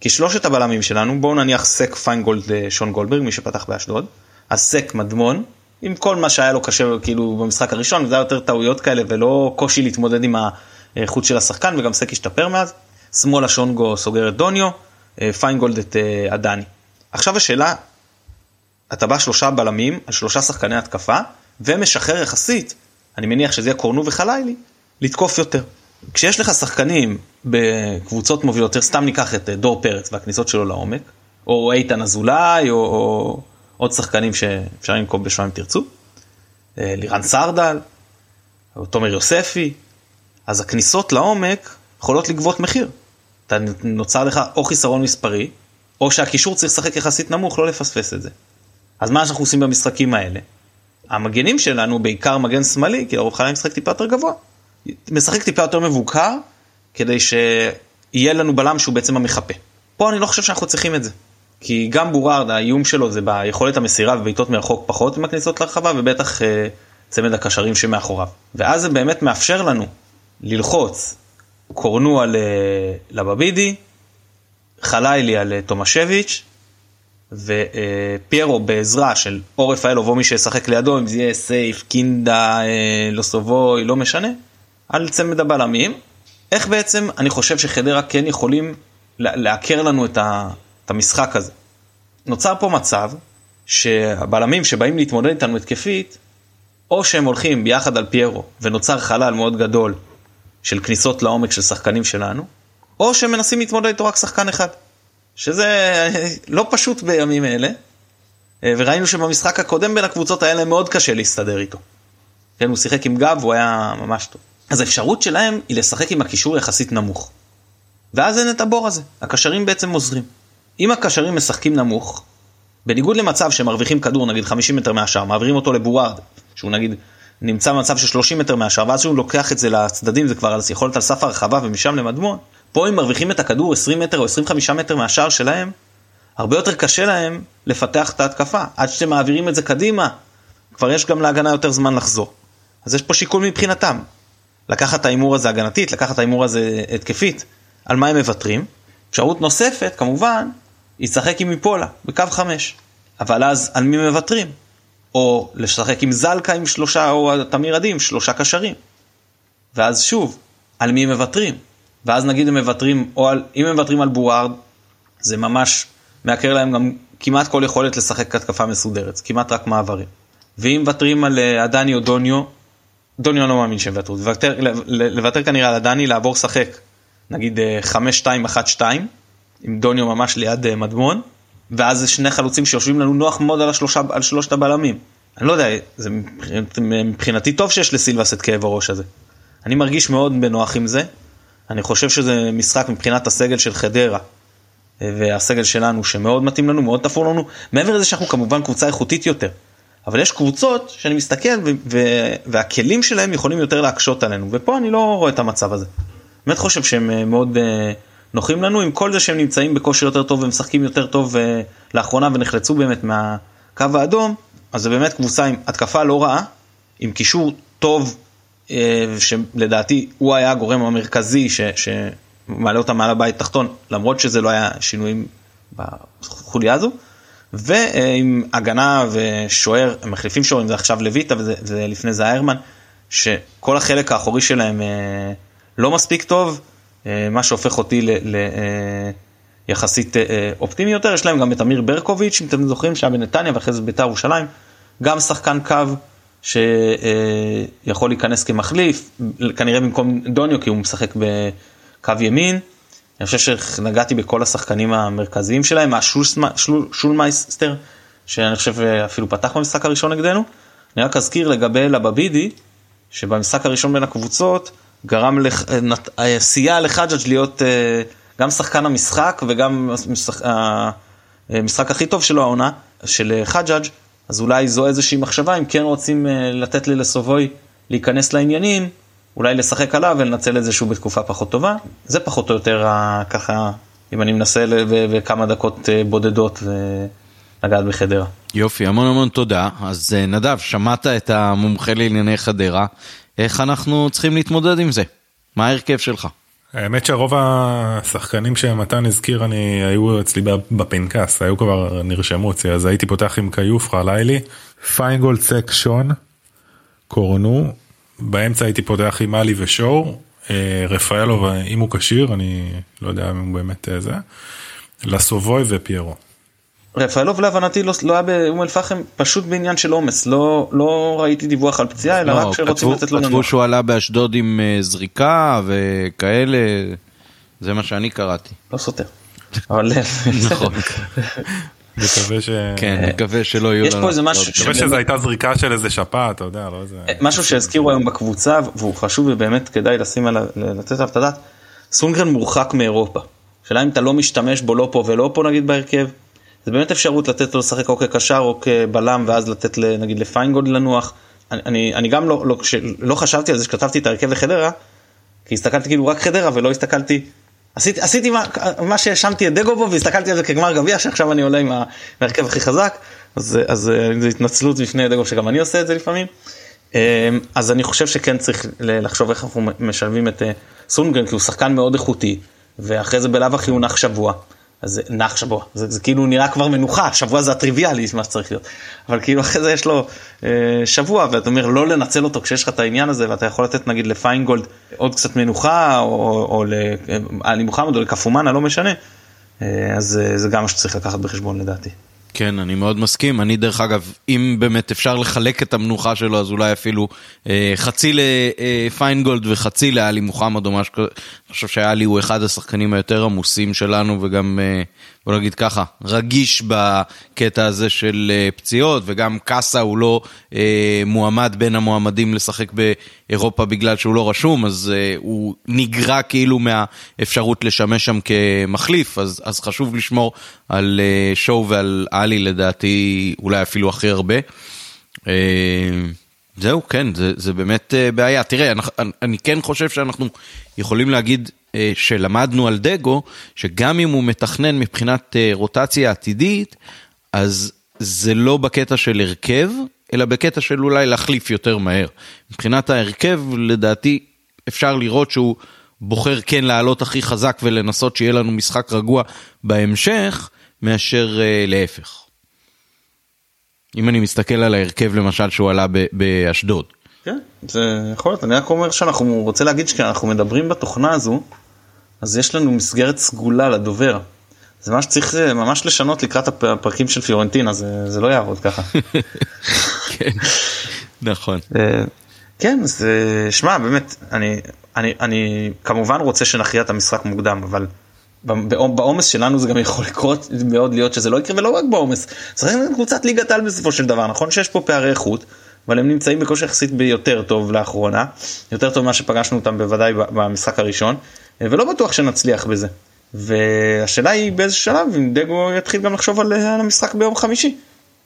כי שלושת הבלמים שלנו, בואו נניח סק פיינגולד אה, שון גולדברג, מי שפתח באשדוד, אז סק מדמון, עם כל מה שהיה לו קשה כאילו במשחק הראשון, זה היה יותר טעויות כאלה ולא קושי להתמודד עם האיכות של השחקן, וגם סק השתפר מאז. שמאלה שונגו סוגר את דוניו, אה, פיינגולד את אה, עדני. עכשיו השאלה, אתה בא שלושה בלמים על שלושה שחקני התקפה ומשחרר יחסית, אני מניח שזה יהיה קורנו וחלילי, לתקוף יותר. כשיש לך שחקנים בקבוצות מובילות, סתם ניקח את אה, דור פרץ והכניסות שלו לעומק, או איתן אזולאי, או, או עוד שחקנים שאפשר לנקוב בשמם אם תרצו, לירן סרדל, או תומר יוספי, אז הכניסות לעומק יכולות לגבות מחיר. אתה נוצר לך או חיסרון מספרי, או שהקישור צריך לשחק יחסית נמוך, לא לפספס את זה. אז מה שאנחנו עושים במשחקים האלה? המגנים שלנו, בעיקר מגן שמאלי, כי לרוב חייבים לשחק טיפה יותר גבוה, משחק טיפה יותר מבוקר, כדי שיהיה לנו בלם שהוא בעצם המחפה. פה אני לא חושב שאנחנו צריכים את זה. כי גם בורארד, האיום שלו זה ביכולת המסירה ובעיטות מרחוק פחות עם הכניסות לרחבה, ובטח אה, צמד הקשרים שמאחוריו. ואז זה באמת מאפשר לנו ללחוץ קורנו על אה, לבבידי, חלילי על אה, תומשביץ', ופיירו בעזרה של אור רפאלוב או מי שישחק לידו, אם זה יהיה סייף, קינדה, אה, לוסובוי, לא משנה, על צמד הבלמים. איך בעצם אני חושב שחדרה כן יכולים לעקר לנו את המשחק הזה. נוצר פה מצב שהבלמים שבאים להתמודד איתנו התקפית, או שהם הולכים ביחד על פיירו ונוצר חלל מאוד גדול של כניסות לעומק של שחקנים שלנו, או שמנסים להתמודד איתו רק שחקן אחד, שזה לא פשוט בימים אלה, וראינו שבמשחק הקודם בין הקבוצות היה להם מאוד קשה להסתדר איתו. כן, הוא שיחק עם גב והוא היה ממש טוב. אז האפשרות שלהם היא לשחק עם הקישור יחסית נמוך. ואז אין את הבור הזה, הקשרים בעצם עוזרים. אם הקשרים משחקים נמוך, בניגוד למצב שהם מרוויחים כדור נגיד 50 מטר מהשאר, מעבירים אותו לבווארד, שהוא נגיד נמצא במצב של 30 מטר מהשאר, ואז שהוא לוקח את זה לצדדים, זה כבר יכול להיות על סף הרחבה ומשם למדמון. פה אם מרוויחים את הכדור 20 מטר או 25 מטר מהשער שלהם, הרבה יותר קשה להם לפתח את ההתקפה. עד שאתם מעבירים את זה קדימה, כבר יש גם להגנה יותר זמן לחזור. אז יש פה שיקול מבחינתם. לקחת את ההימור הזה הגנתית, לקחת את ההימור הזה התקפית, על מה הם מוותרים. אפשרות נוספת, כמובן, היא לשחק עם מפולה, בקו חמש. אבל אז על מי מוותרים? או לשחק עם זלקה עם שלושה, או תמיר עדי עם שלושה קשרים. ואז שוב, על מי מוותרים? ואז נגיד הם מוותרים, או על, אם הם מוותרים על בורארד, זה ממש מעקר להם גם כמעט כל יכולת לשחק התקפה מסודרת, כמעט רק מעברים. ואם מוותרים על עדני אה, או דוניו, דוניו לא מאמין שהם יוותרו, לוותר, כנראה על עדני, לעבור לשחק, נגיד 5-2-1-2, אה, עם דוניו ממש ליד אה, מדמון, ואז זה שני חלוצים שיושבים לנו נוח מאוד על, השלושה, על שלושת הבלמים. אני לא יודע, זה מבחינתי טוב שיש לסילבס את כאב הראש הזה. אני מרגיש מאוד בנוח עם זה. אני חושב שזה משחק מבחינת הסגל של חדרה והסגל שלנו שמאוד מתאים לנו, מאוד תפור לנו. מעבר לזה שאנחנו כמובן קבוצה איכותית יותר. אבל יש קבוצות שאני מסתכל והכלים שלהם יכולים יותר להקשות עלינו, ופה אני לא רואה את המצב הזה. באמת חושב שהם אה, מאוד אה, נוחים לנו, עם כל זה שהם נמצאים בכושר יותר טוב ומשחקים יותר טוב אה, לאחרונה ונחלצו באמת מהקו האדום, אז זה באמת קבוצה עם התקפה לא רעה, עם קישור טוב, שלדעתי הוא היה הגורם המרכזי ש, שמעלה אותם מעל הבית תחתון, למרות שזה לא היה שינויים בחוליה הזו. ועם הגנה ושוער, מחליפים שוערים, זה עכשיו לויטה ולפני זה איירמן, שכל החלק האחורי שלהם אה, לא מספיק טוב, אה, מה שהופך אותי ליחסית אה, אופטימי יותר, יש להם גם את אמיר ברקוביץ', אם אתם זוכרים, שהיה בנתניה ואחרי זה בית"ר ירושלים, גם שחקן קו שיכול להיכנס כמחליף, כנראה במקום דוניו כי הוא משחק בקו ימין. אני חושב שנגעתי בכל השחקנים המרכזיים שלהם, השולמייסטר, שאני חושב אפילו פתח במשחק הראשון נגדנו. אני רק אזכיר לגבי לבבידי, שבמשחק הראשון בין הקבוצות, גרם, לח... סייע לחג'אג' להיות אה, גם שחקן המשחק וגם המשחק, המשחק הכי טוב שלו העונה, של חג'אג', אז אולי זו איזושהי מחשבה, אם כן רוצים אה, לתת לי לסובוי להיכנס לעניינים, אולי לשחק עליו ולנצל את זה שהוא בתקופה פחות טובה. זה פחות או יותר ככה, אם אני מנסה בכמה דקות אה, בודדות ולגעת בחדרה. יופי, המון המון תודה. אז אה, נדב, שמעת את המומחה לענייני חדרה, איך אנחנו צריכים להתמודד עם זה? מה ההרכב שלך? האמת שרוב השחקנים שמתן הזכיר אני היו אצלי בפנקס היו כבר נרשמו אצלי אז הייתי פותח עם כיוף חלילי פיינגולד סק שון קורנו באמצע הייתי פותח עם עלי ושור, אה, רפאלוב אם הוא כשיר, אני לא יודע אם הוא באמת אה, זה, לסובוי ופיירו. רפאלוב להבנתי לא, לא היה באום אל פחם פשוט בעניין של עומס לא לא ראיתי דיווח על פציעה אלא לא, רק שרוצים לתת לו. כתבו שהוא עלה באשדוד עם אה, זריקה וכאלה זה מה שאני קראתי. לא סותר. אבל נכון. מקווה ש... כן, מקווה שלא יהיו לנו... יש פה איזה משהו... מקווה שזו הייתה זריקה של איזה שפעת, אתה יודע, לא איזה... משהו שהזכירו היום בקבוצה, והוא חשוב ובאמת כדאי לשים עליו, לתת עליו את הדעת, סונגרן מורחק מאירופה. שאלה אם אתה לא משתמש בו לא פה ולא פה נגיד בהרכב, זה באמת אפשרות לתת לו לשחק או כקשר או כבלם ואז לתת נגיד לפיינגולד לנוח. אני, אני גם לא, לא, לא חשבתי על זה שכתבתי את ההרכב לחדרה, כי הסתכלתי כאילו רק חדרה ולא הסתכלתי עשיתי, עשיתי מה, מה שהאשמתי את דגו בו והסתכלתי על זה כגמר גביע שעכשיו אני עולה עם ההרכב הכי חזק אז, אז זו התנצלות בפני דגו שגם אני עושה את זה לפעמים. אמ, אז אני חושב שכן צריך לחשוב איך אנחנו משלבים את אה, סונגרן כי הוא שחקן מאוד איכותי ואחרי זה בלאו הכי הוא נח שבוע. אז נח שבוע, זה, זה כאילו נראה כבר מנוחה, שבוע זה הטריוויאלי, מה שצריך להיות. אבל כאילו אחרי זה יש לו אה, שבוע, ואתה אומר לא לנצל אותו כשיש לך את העניין הזה, ואתה יכול לתת נגיד לפיינגולד עוד קצת מנוחה, או, או לאלי מוחמד או לקפומאנה, לא משנה, אה, אז אה, זה גם מה שצריך לקחת בחשבון לדעתי. כן, אני מאוד מסכים. אני דרך אגב, אם באמת אפשר לחלק את המנוחה שלו, אז אולי אפילו אה, חצי לפיינגולד אה, וחצי לאלי מוחמד או משהו כזה. אני חושב שאלי הוא אחד השחקנים היותר עמוסים שלנו, וגם, אה, בוא נגיד ככה, רגיש בקטע הזה של אה, פציעות, וגם קאסה הוא לא אה, מועמד בין המועמדים לשחק באירופה בגלל שהוא לא רשום, אז אה, הוא נגרע כאילו מהאפשרות לשמש שם כמחליף, אז, אז חשוב לשמור על אה, שואו ועל עלי לדעתי אולי אפילו הכי הרבה. אה, זהו, כן, זה, זה באמת uh, בעיה. תראה, אני, אני כן חושב שאנחנו יכולים להגיד uh, שלמדנו על דגו, שגם אם הוא מתכנן מבחינת uh, רוטציה עתידית, אז זה לא בקטע של הרכב, אלא בקטע של אולי להחליף יותר מהר. מבחינת ההרכב, לדעתי, אפשר לראות שהוא בוחר כן לעלות הכי חזק ולנסות שיהיה לנו משחק רגוע בהמשך, מאשר להפך. אם אני מסתכל על ההרכב למשל שהוא עלה באשדוד. כן, זה יכול להיות, אני רק אומר שאנחנו רוצה להגיד שכשאנחנו מדברים בתוכנה הזו, אז יש לנו מסגרת סגולה לדובר. זה מה שצריך ממש לשנות לקראת הפרקים של פיורנטינה, זה, זה לא יעבוד ככה. כן, נכון. אה, כן, זה, שמע, באמת, אני, אני, אני כמובן רוצה שנכריע את המשחק מוקדם, אבל בעומס שלנו זה גם יכול לקרות מאוד להיות שזה לא יקרה ולא רק בעומס. צריך קבוצת ליגת על בסופו של דבר נכון שיש פה פערי איכות אבל הם נמצאים בכושר יחסית ביותר טוב לאחרונה יותר טוב ממה שפגשנו אותם בוודאי במשחק הראשון ולא בטוח שנצליח בזה. והשאלה היא באיזה שלב אם דגו יתחיל גם לחשוב על המשחק ביום חמישי.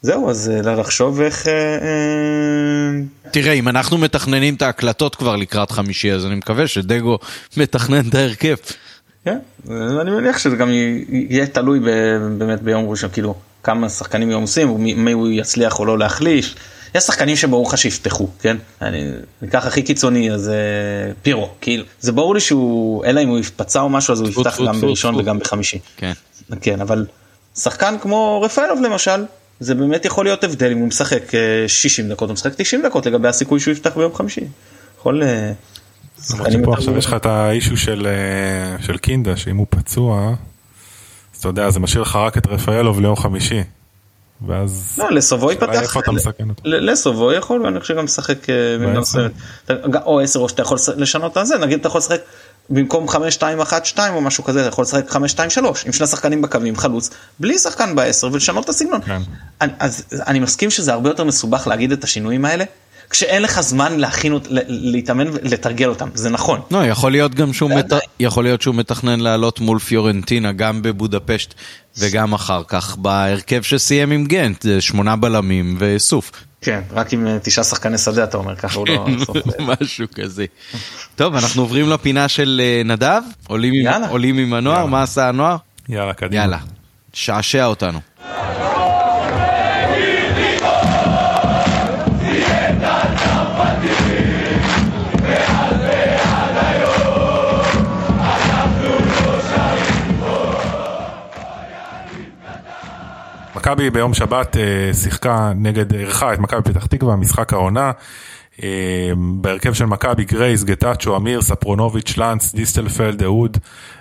זהו אז אה, לחשוב איך. אה, אה, תראה אם אנחנו מתכננים את ההקלטות כבר לקראת חמישי אז אני מקווה שדגו מתכנן את ההרכב. כן, אני מניח שזה גם יהיה תלוי באמת ביום ראשון, כאילו כמה שחקנים עושים, מי הוא יצליח או לא להחליש. יש שחקנים שברור לך שיפתחו, כן? אני אקח הכי קיצוני, אז פירו, כאילו, זה ברור לי שהוא, אלא אם הוא יפצע או משהו, אז הוא יפתח גם בראשון וגם בחמישי. כן. כן, אבל שחקן כמו רפאלוב למשל, זה באמת יכול להיות הבדל אם הוא משחק 60 דקות, הוא משחק 90 דקות לגבי הסיכוי שהוא יפתח ביום חמישי. יכול... למרות שפה עכשיו יש לך את האישו של, אה, של קינדה, שאם הוא פצוע, אז אתה יודע, זה משאיר לך רק את רפאלוב ליום חמישי. ואז... לא, לסובוי פתח... איפה אתה מסכן אותו? לסובוי יכול, ואני חושב שגם משחק אה, או 10 או שאתה יכול לשנות את זה, נגיד אתה יכול לשחק במקום 5-2-1-2 או משהו כזה, אתה יכול לשחק 5-2-3 עם שני שחקנים בקווים, חלוץ, בלי שחקן בעשר ולשנות את הסגנון. כן. אז אני מסכים שזה הרבה יותר מסובך להגיד את השינויים האלה. כשאין לך זמן להכין, להתאמן ולתרגל אותם, זה נכון. לא, יכול להיות גם שהוא, מת... יכול להיות שהוא מתכנן לעלות מול פיורנטינה גם בבודפשט וגם אחר כך בהרכב שסיים עם גנט, שמונה בלמים וסוף. כן, רק עם אה, תשעה שחקני שדה אתה אומר ככה, הוא לא... משהו כזה. טוב, אנחנו עוברים לפינה של אה, נדב, עולים, עם, עולים עם הנוער, יאללה. מה עשה הנוער? יאללה, קדימה. יאללה, שעשע אותנו. מכבי ביום שבת אה, שיחקה נגד, אירחה את מכבי פתח תקווה, משחק העונה. אה, בהרכב של מכבי גרייס, גטאצ'ו, אמיר, ספרונוביץ', לנץ, דיסטלפלד, אהוד,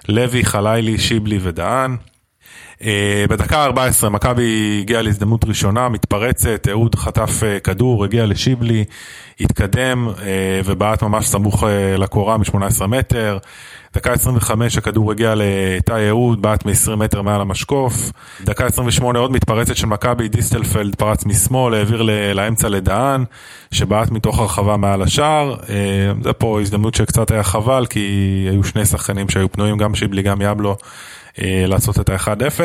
לוי, חלילי, שיבלי ודהן. אה, בדקה 14 מכבי הגיעה להזדמנות ראשונה, מתפרצת, אהוד חטף כדור, הגיע לשיבלי, התקדם ובעט ממש סמוך לקורה מ-18 מטר. דקה 25 הכדור הגיע לתאי אהוד, בעט מ-20 מטר מעל המשקוף. דקה 28 עוד מתפרצת של מכבי, דיסטלפלד פרץ משמאל, העביר לאמצע לדהן, שבעט מתוך הרחבה מעל השער. אה, זה פה הזדמנות שקצת היה חבל, כי היו שני שחקנים שהיו פנויים, גם שיבלי, גם יבלו, אה, לעשות את ה-1-0.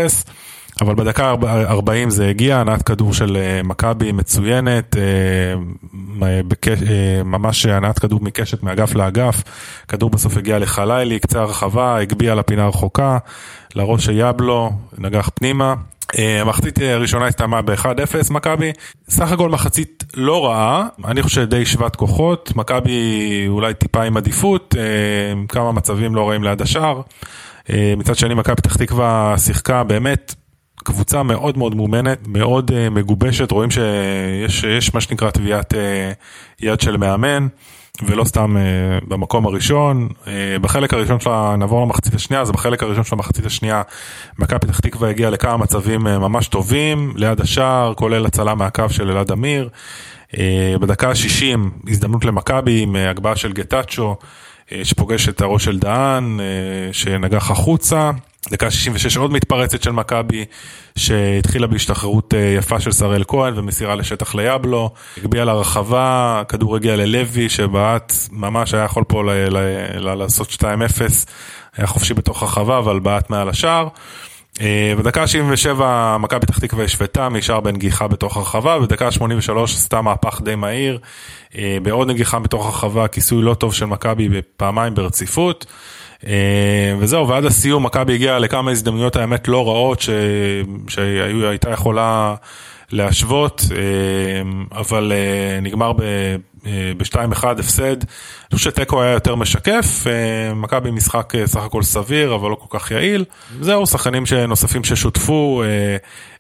אבל בדקה 40 זה הגיע, הנעת כדור של אה, מכבי מצוינת, אה, אה, ממש הנעת כדור מקשת מאגף לאגף, כדור בסוף הגיע לחלילי, קצה הרחבה, הגביה לפינה הרחוקה, לראש של יבלו, נגח פנימה. המחצית הראשונה הסתיימה ב-1-0 מכבי, סך הכל מחצית לא רעה, אני חושב די שוות כוחות, מכבי אולי טיפה עם עדיפות, כמה מצבים לא רעים ליד השאר. מצד שני מכבי פתח תקווה שיחקה באמת קבוצה מאוד מאוד מאומנת, מאוד uh, מגובשת, רואים שיש יש מה שנקרא טביעת uh, יד של מאמן, ולא סתם uh, במקום הראשון. Uh, בחלק הראשון שלה, נעבור למחצית השנייה, אז בחלק הראשון של המחצית השנייה, מכבי פתח תקווה הגיעה לכמה מצבים uh, ממש טובים, ליד השער, כולל הצלה מהקו של אלעד אמיר. Uh, בדקה ה-60 הזדמנות למכבי עם uh, הגבהה של גטאצ'ו. שפוגש את הראש של דהן, שנגח החוצה. דקה 66 עוד מתפרצת של מכבי, שהתחילה בהשתחררות אה, יפה של שראל כהן ומסירה לשטח ליבלו, הגביע לרחבה, הכדור הגיע ללוי שבעט ממש היה יכול פה לעשות 2-0, היה חופשי בתוך הרחבה אבל בעט מעל השער. אה, בדקה 77 מכבי פתח תקווה השוותה משער בנגיחה בתוך הרחבה, בדקה 83 עשתה מהפך די מהיר, אה, בעוד נגיחה בתוך הרחבה, כיסוי לא טוב של מכבי פעמיים ברציפות. וזהו, ועד הסיום מכבי הגיעה לכמה הזדמנויות האמת לא רעות שהייתה יכולה להשוות, אבל נגמר ב-2-1 הפסד. אני חושב שתיקו היה יותר משקף, אה, מכבי משחק אה, סך הכל סביר אבל לא כל כך יעיל. זהו, שחקנים נוספים ששותפו,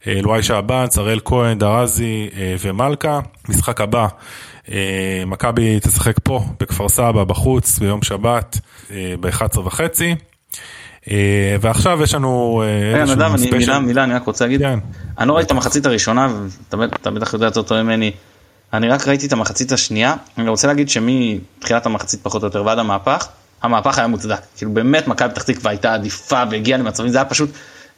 אה, לואי שעבן, צראל כהן, דרזי ומלכה. משחק הבא, מכבי תשחק פה בכפר סבא בחוץ ביום שבת ב-11 וחצי. ועכשיו יש לנו איזשהו ספיישל. מילה, מילה, אני רק רוצה להגיד, כן. אני לא ראיתי את המחצית הראשונה, ואתה בטח יודע יותר טוב ממני. אני רק ראיתי את המחצית השנייה, אני רוצה להגיד שמתחילת המחצית פחות או יותר ועד המהפך, המהפך היה מוצדק. כאילו באמת מכבי פתח תקווה הייתה עדיפה והגיעה למצבים, זה היה פשוט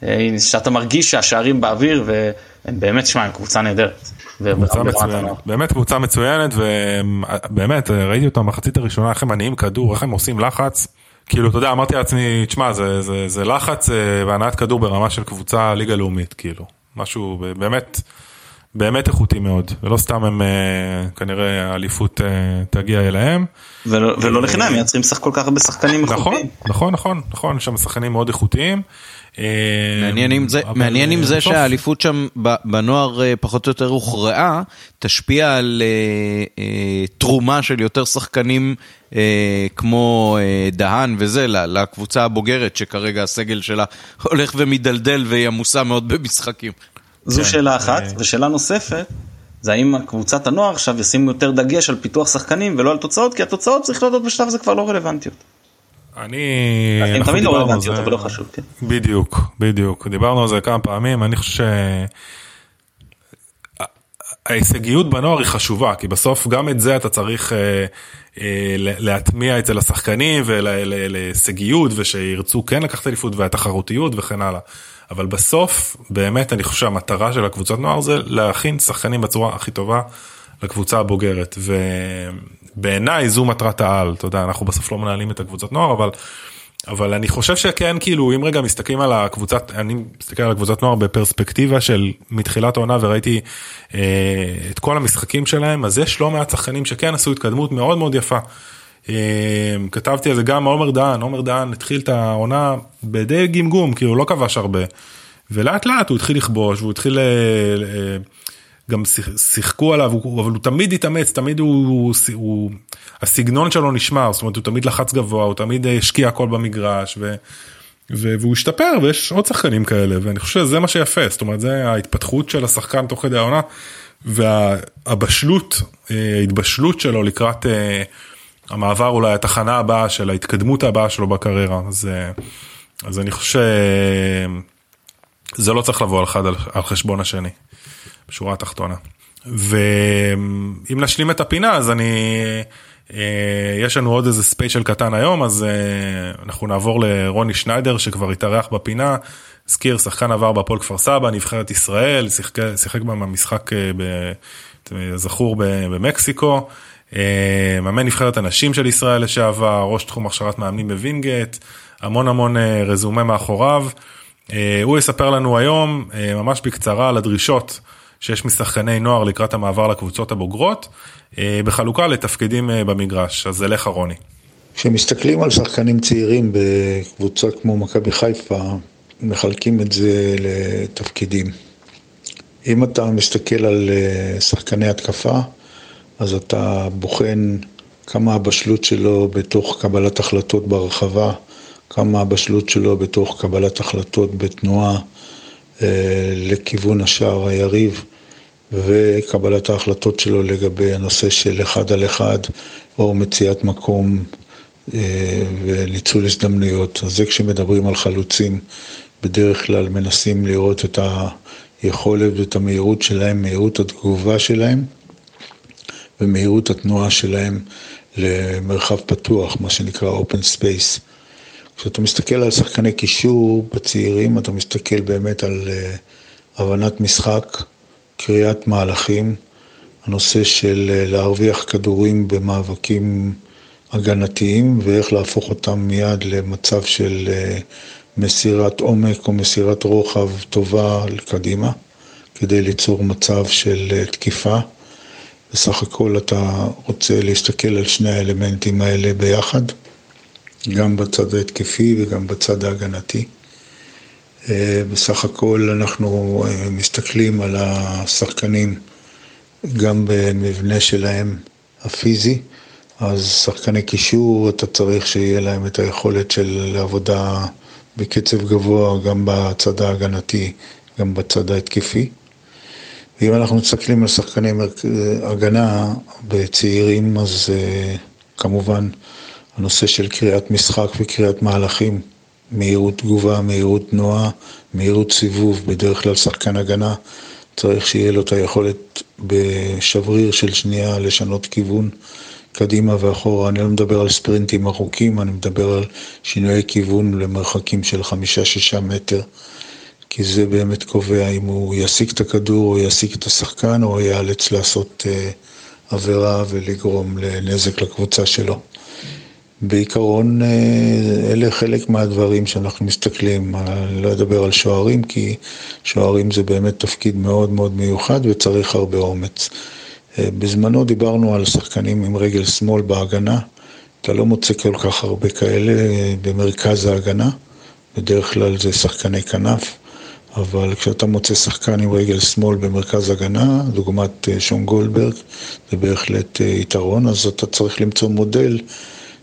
אה, שאתה מרגיש שהשערים באוויר והם באמת, שמע, הם קבוצה נהדרת. קבוצה מצוינת, באמת קבוצה מצוינת ובאמת ראיתי אותם במחצית הראשונה איך הם מניעים כדור, איך הם עושים לחץ. כאילו אתה יודע אמרתי לעצמי תשמע זה, זה, זה לחץ אה, והנעת כדור ברמה של קבוצה ליגה לאומית כאילו משהו באמת באמת איכותי מאוד, ולא סתם הם אה, כנראה האליפות אה, תגיע אליהם. ולא, ולא לחינם, מייצרים סך כל כך הרבה שחקנים נכון, איכותיים. נכון, נכון, נכון, יש שם שחקנים מאוד איכותיים. אה, מעניין אם זה, מעניין אם זה שהאליפות שם בנוער פחות או יותר הוכרעה, תשפיע על תרומה של יותר שחקנים כמו דהן וזה לקבוצה הבוגרת שכרגע הסגל שלה הולך ומדלדל והיא עמוסה מאוד במשחקים. זו כן. שאלה אחת, אה. ושאלה נוספת, זה האם קבוצת הנוער עכשיו ישימו יותר דגש על פיתוח שחקנים ולא על תוצאות, כי התוצאות צריך לדעת בשלב הזה כבר לא רלוונטיות. אני... הן תמיד לא רלוונטיות, אבל לא חשוב, כן. בדיוק, בדיוק. דיברנו על זה כמה פעמים, אני חושב ש... ההישגיות בנוער היא חשובה, כי בסוף גם את זה אתה צריך אה, אה, להטמיע אצל השחקנים ולהישגיות, ושירצו כן לקחת אליפות והתחרותיות וכן הלאה. אבל בסוף, באמת אני חושב שהמטרה של הקבוצת נוער זה להכין שחקנים בצורה הכי טובה לקבוצה הבוגרת. ובעיניי זו מטרת העל, אתה יודע, אנחנו בסוף לא מנהלים את הקבוצת נוער, אבל... אבל אני חושב שכן כאילו אם רגע מסתכלים על הקבוצת אני מסתכל על הקבוצת נוער בפרספקטיבה של מתחילת העונה וראיתי אה, את כל המשחקים שלהם אז יש לא מעט שחקנים שכן עשו התקדמות מאוד מאוד יפה. אמ, כתבתי על זה גם עומר דהן, עומר דהן התחיל את העונה בדי גמגום, הוא לא כבש הרבה. ולאט לאט הוא התחיל לכבוש והוא התחיל, אה, אה, גם שיחקו עליו, אבל הוא תמיד התאמץ, תמיד הוא, הוא, הוא, הסגנון שלו נשמר, זאת אומרת הוא תמיד לחץ גבוה, הוא תמיד השקיע הכל במגרש. ו... והוא השתפר ויש עוד שחקנים כאלה ואני חושב שזה מה שיפה זאת אומרת זה ההתפתחות של השחקן תוך כדי העונה והבשלות אה, ההתבשלות שלו לקראת המעבר אולי התחנה הבאה של ההתקדמות הבאה שלו בקריירה אז, אה, אז אני חושב שזה לא צריך לבוא על אחד על, חשבון השני בשורה התחתונה. ואם נשלים את הפינה אז אני אה, יש לנו עוד איזה ספיישל קטן היום אז אה, אנחנו נעבור לרוני שניידר שכבר התארח בפינה. אזכיר שחקן עבר בהפועל כפר סבא נבחרת ישראל שיחק, שיחק במשחק זכור במקסיקו. אה, מאמן נבחרת הנשים של ישראל לשעבר, ראש תחום הכשרת מאמנים בווינגייט, המון המון אה, רזומה מאחוריו. אה, הוא יספר לנו היום ממש בקצרה על הדרישות שיש משחקני נוער לקראת המעבר לקבוצות הבוגרות, בחלוקה לתפקידים במגרש, אז אליך רוני. כשמסתכלים על שחקנים צעירים בקבוצה כמו מכבי חיפה, מחלקים את זה לתפקידים. אם אתה מסתכל על שחקני התקפה, אז אתה בוחן כמה הבשלות שלו בתוך קבלת החלטות ברחבה, כמה הבשלות שלו בתוך קבלת החלטות בתנועה אה, לכיוון השער היריב, וקבלת ההחלטות שלו לגבי הנושא של אחד על אחד, או מציאת מקום אה, וניצול הזדמנויות. אז זה כשמדברים על חלוצים, בדרך כלל מנסים לראות את היכולת ואת המהירות שלהם, מהירות התגובה שלהם. ומהירות התנועה שלהם למרחב פתוח, מה שנקרא open space. כשאתה מסתכל על שחקני קישור בצעירים, אתה מסתכל באמת על uh, הבנת משחק, קריאת מהלכים, הנושא של uh, להרוויח כדורים במאבקים הגנתיים ואיך להפוך אותם מיד למצב של uh, מסירת עומק או מסירת רוחב טובה קדימה, כדי ליצור מצב של אה, תקיפה. בסך הכל אתה רוצה להסתכל על שני האלמנטים האלה ביחד, גם בצד ההתקפי וגם בצד ההגנתי. אה, בסך הכל אנחנו אה, מסתכלים על השחקנים גם במבנה שלהם הפיזי, אז שחקני קישור, אתה צריך שיהיה להם את היכולת של עבודה בקצב גבוה גם בצד ההגנתי, גם בצד ההתקפי. ואם אנחנו מסתכלים על שחקני הגנה בצעירים, אז uh, כמובן הנושא של קריאת משחק וקריאת מהלכים, מהירות תגובה, מהירות תנועה, מהירות סיבוב, בדרך כלל שחקן הגנה צריך שיהיה לו את היכולת בשבריר של שנייה לשנות כיוון קדימה ואחורה. אני לא מדבר על ספרינטים ארוכים, אני מדבר על שינויי כיוון למרחקים של חמישה-שישה מטר. כי זה באמת קובע אם הוא ישיג את הכדור או ישיג את השחקן או ייאלץ לעשות אה, עבירה ולגרום לנזק לקבוצה שלו. בעיקרון אה, אלה חלק מהדברים שאנחנו מסתכלים, אני לא אדבר על שוערים כי שוערים זה באמת תפקיד מאוד מאוד מיוחד וצריך הרבה אומץ. אה, בזמנו דיברנו על שחקנים עם רגל שמאל בהגנה, אתה לא מוצא כל כך הרבה כאלה אה, במרכז ההגנה, בדרך כלל זה שחקני כנף. אבל כשאתה מוצא שחקן עם רגל שמאל במרכז הגנה, דוגמת אה, שון גולדברג, זה בהחלט אה, יתרון, אז אתה צריך למצוא מודל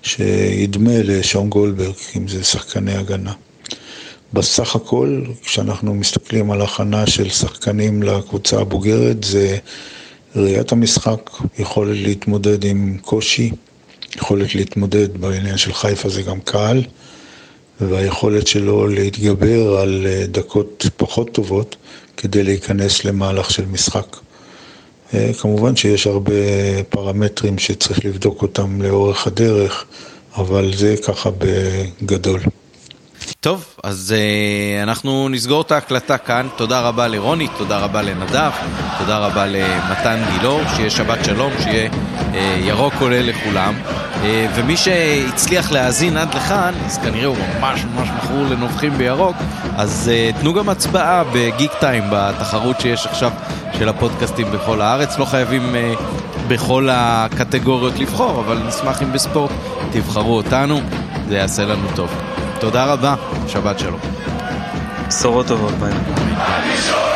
שידמה לשון גולדברג, אם זה שחקני הגנה. בסך הכל, כשאנחנו מסתכלים על הכנה של שחקנים לקבוצה הבוגרת, זה ראיית המשחק, יכולת להתמודד עם קושי, יכולת להתמודד בעניין של חיפה זה גם קהל. והיכולת שלו להתגבר על אה, דקות פחות טובות כדי להיכנס למהלך של משחק. אה, כמובן שיש הרבה פרמטרים שצריך לבדוק אותם לאורך הדרך, אבל זה ככה בגדול. טוב, אז uh, אנחנו נסגור את ההקלטה כאן. תודה רבה לרוני, תודה רבה לנדב, תודה רבה למתן גילאור, שיהיה שבת שלום, שיהיה uh, ירוק עולה לכולם. Uh, ומי שהצליח להאזין עד לכאן, אז כנראה הוא ממש ממש מכור לנובחים בירוק, אז uh, תנו גם הצבעה בגיק טיים, בתחרות שיש עכשיו של הפודקאסטים בכל הארץ. לא חייבים uh, בכל הקטגוריות לבחור, אבל נשמח אם בספורט תבחרו אותנו, זה יעשה לנו טוב. תודה רבה, שבת שלום. בשורות טובות, ביי.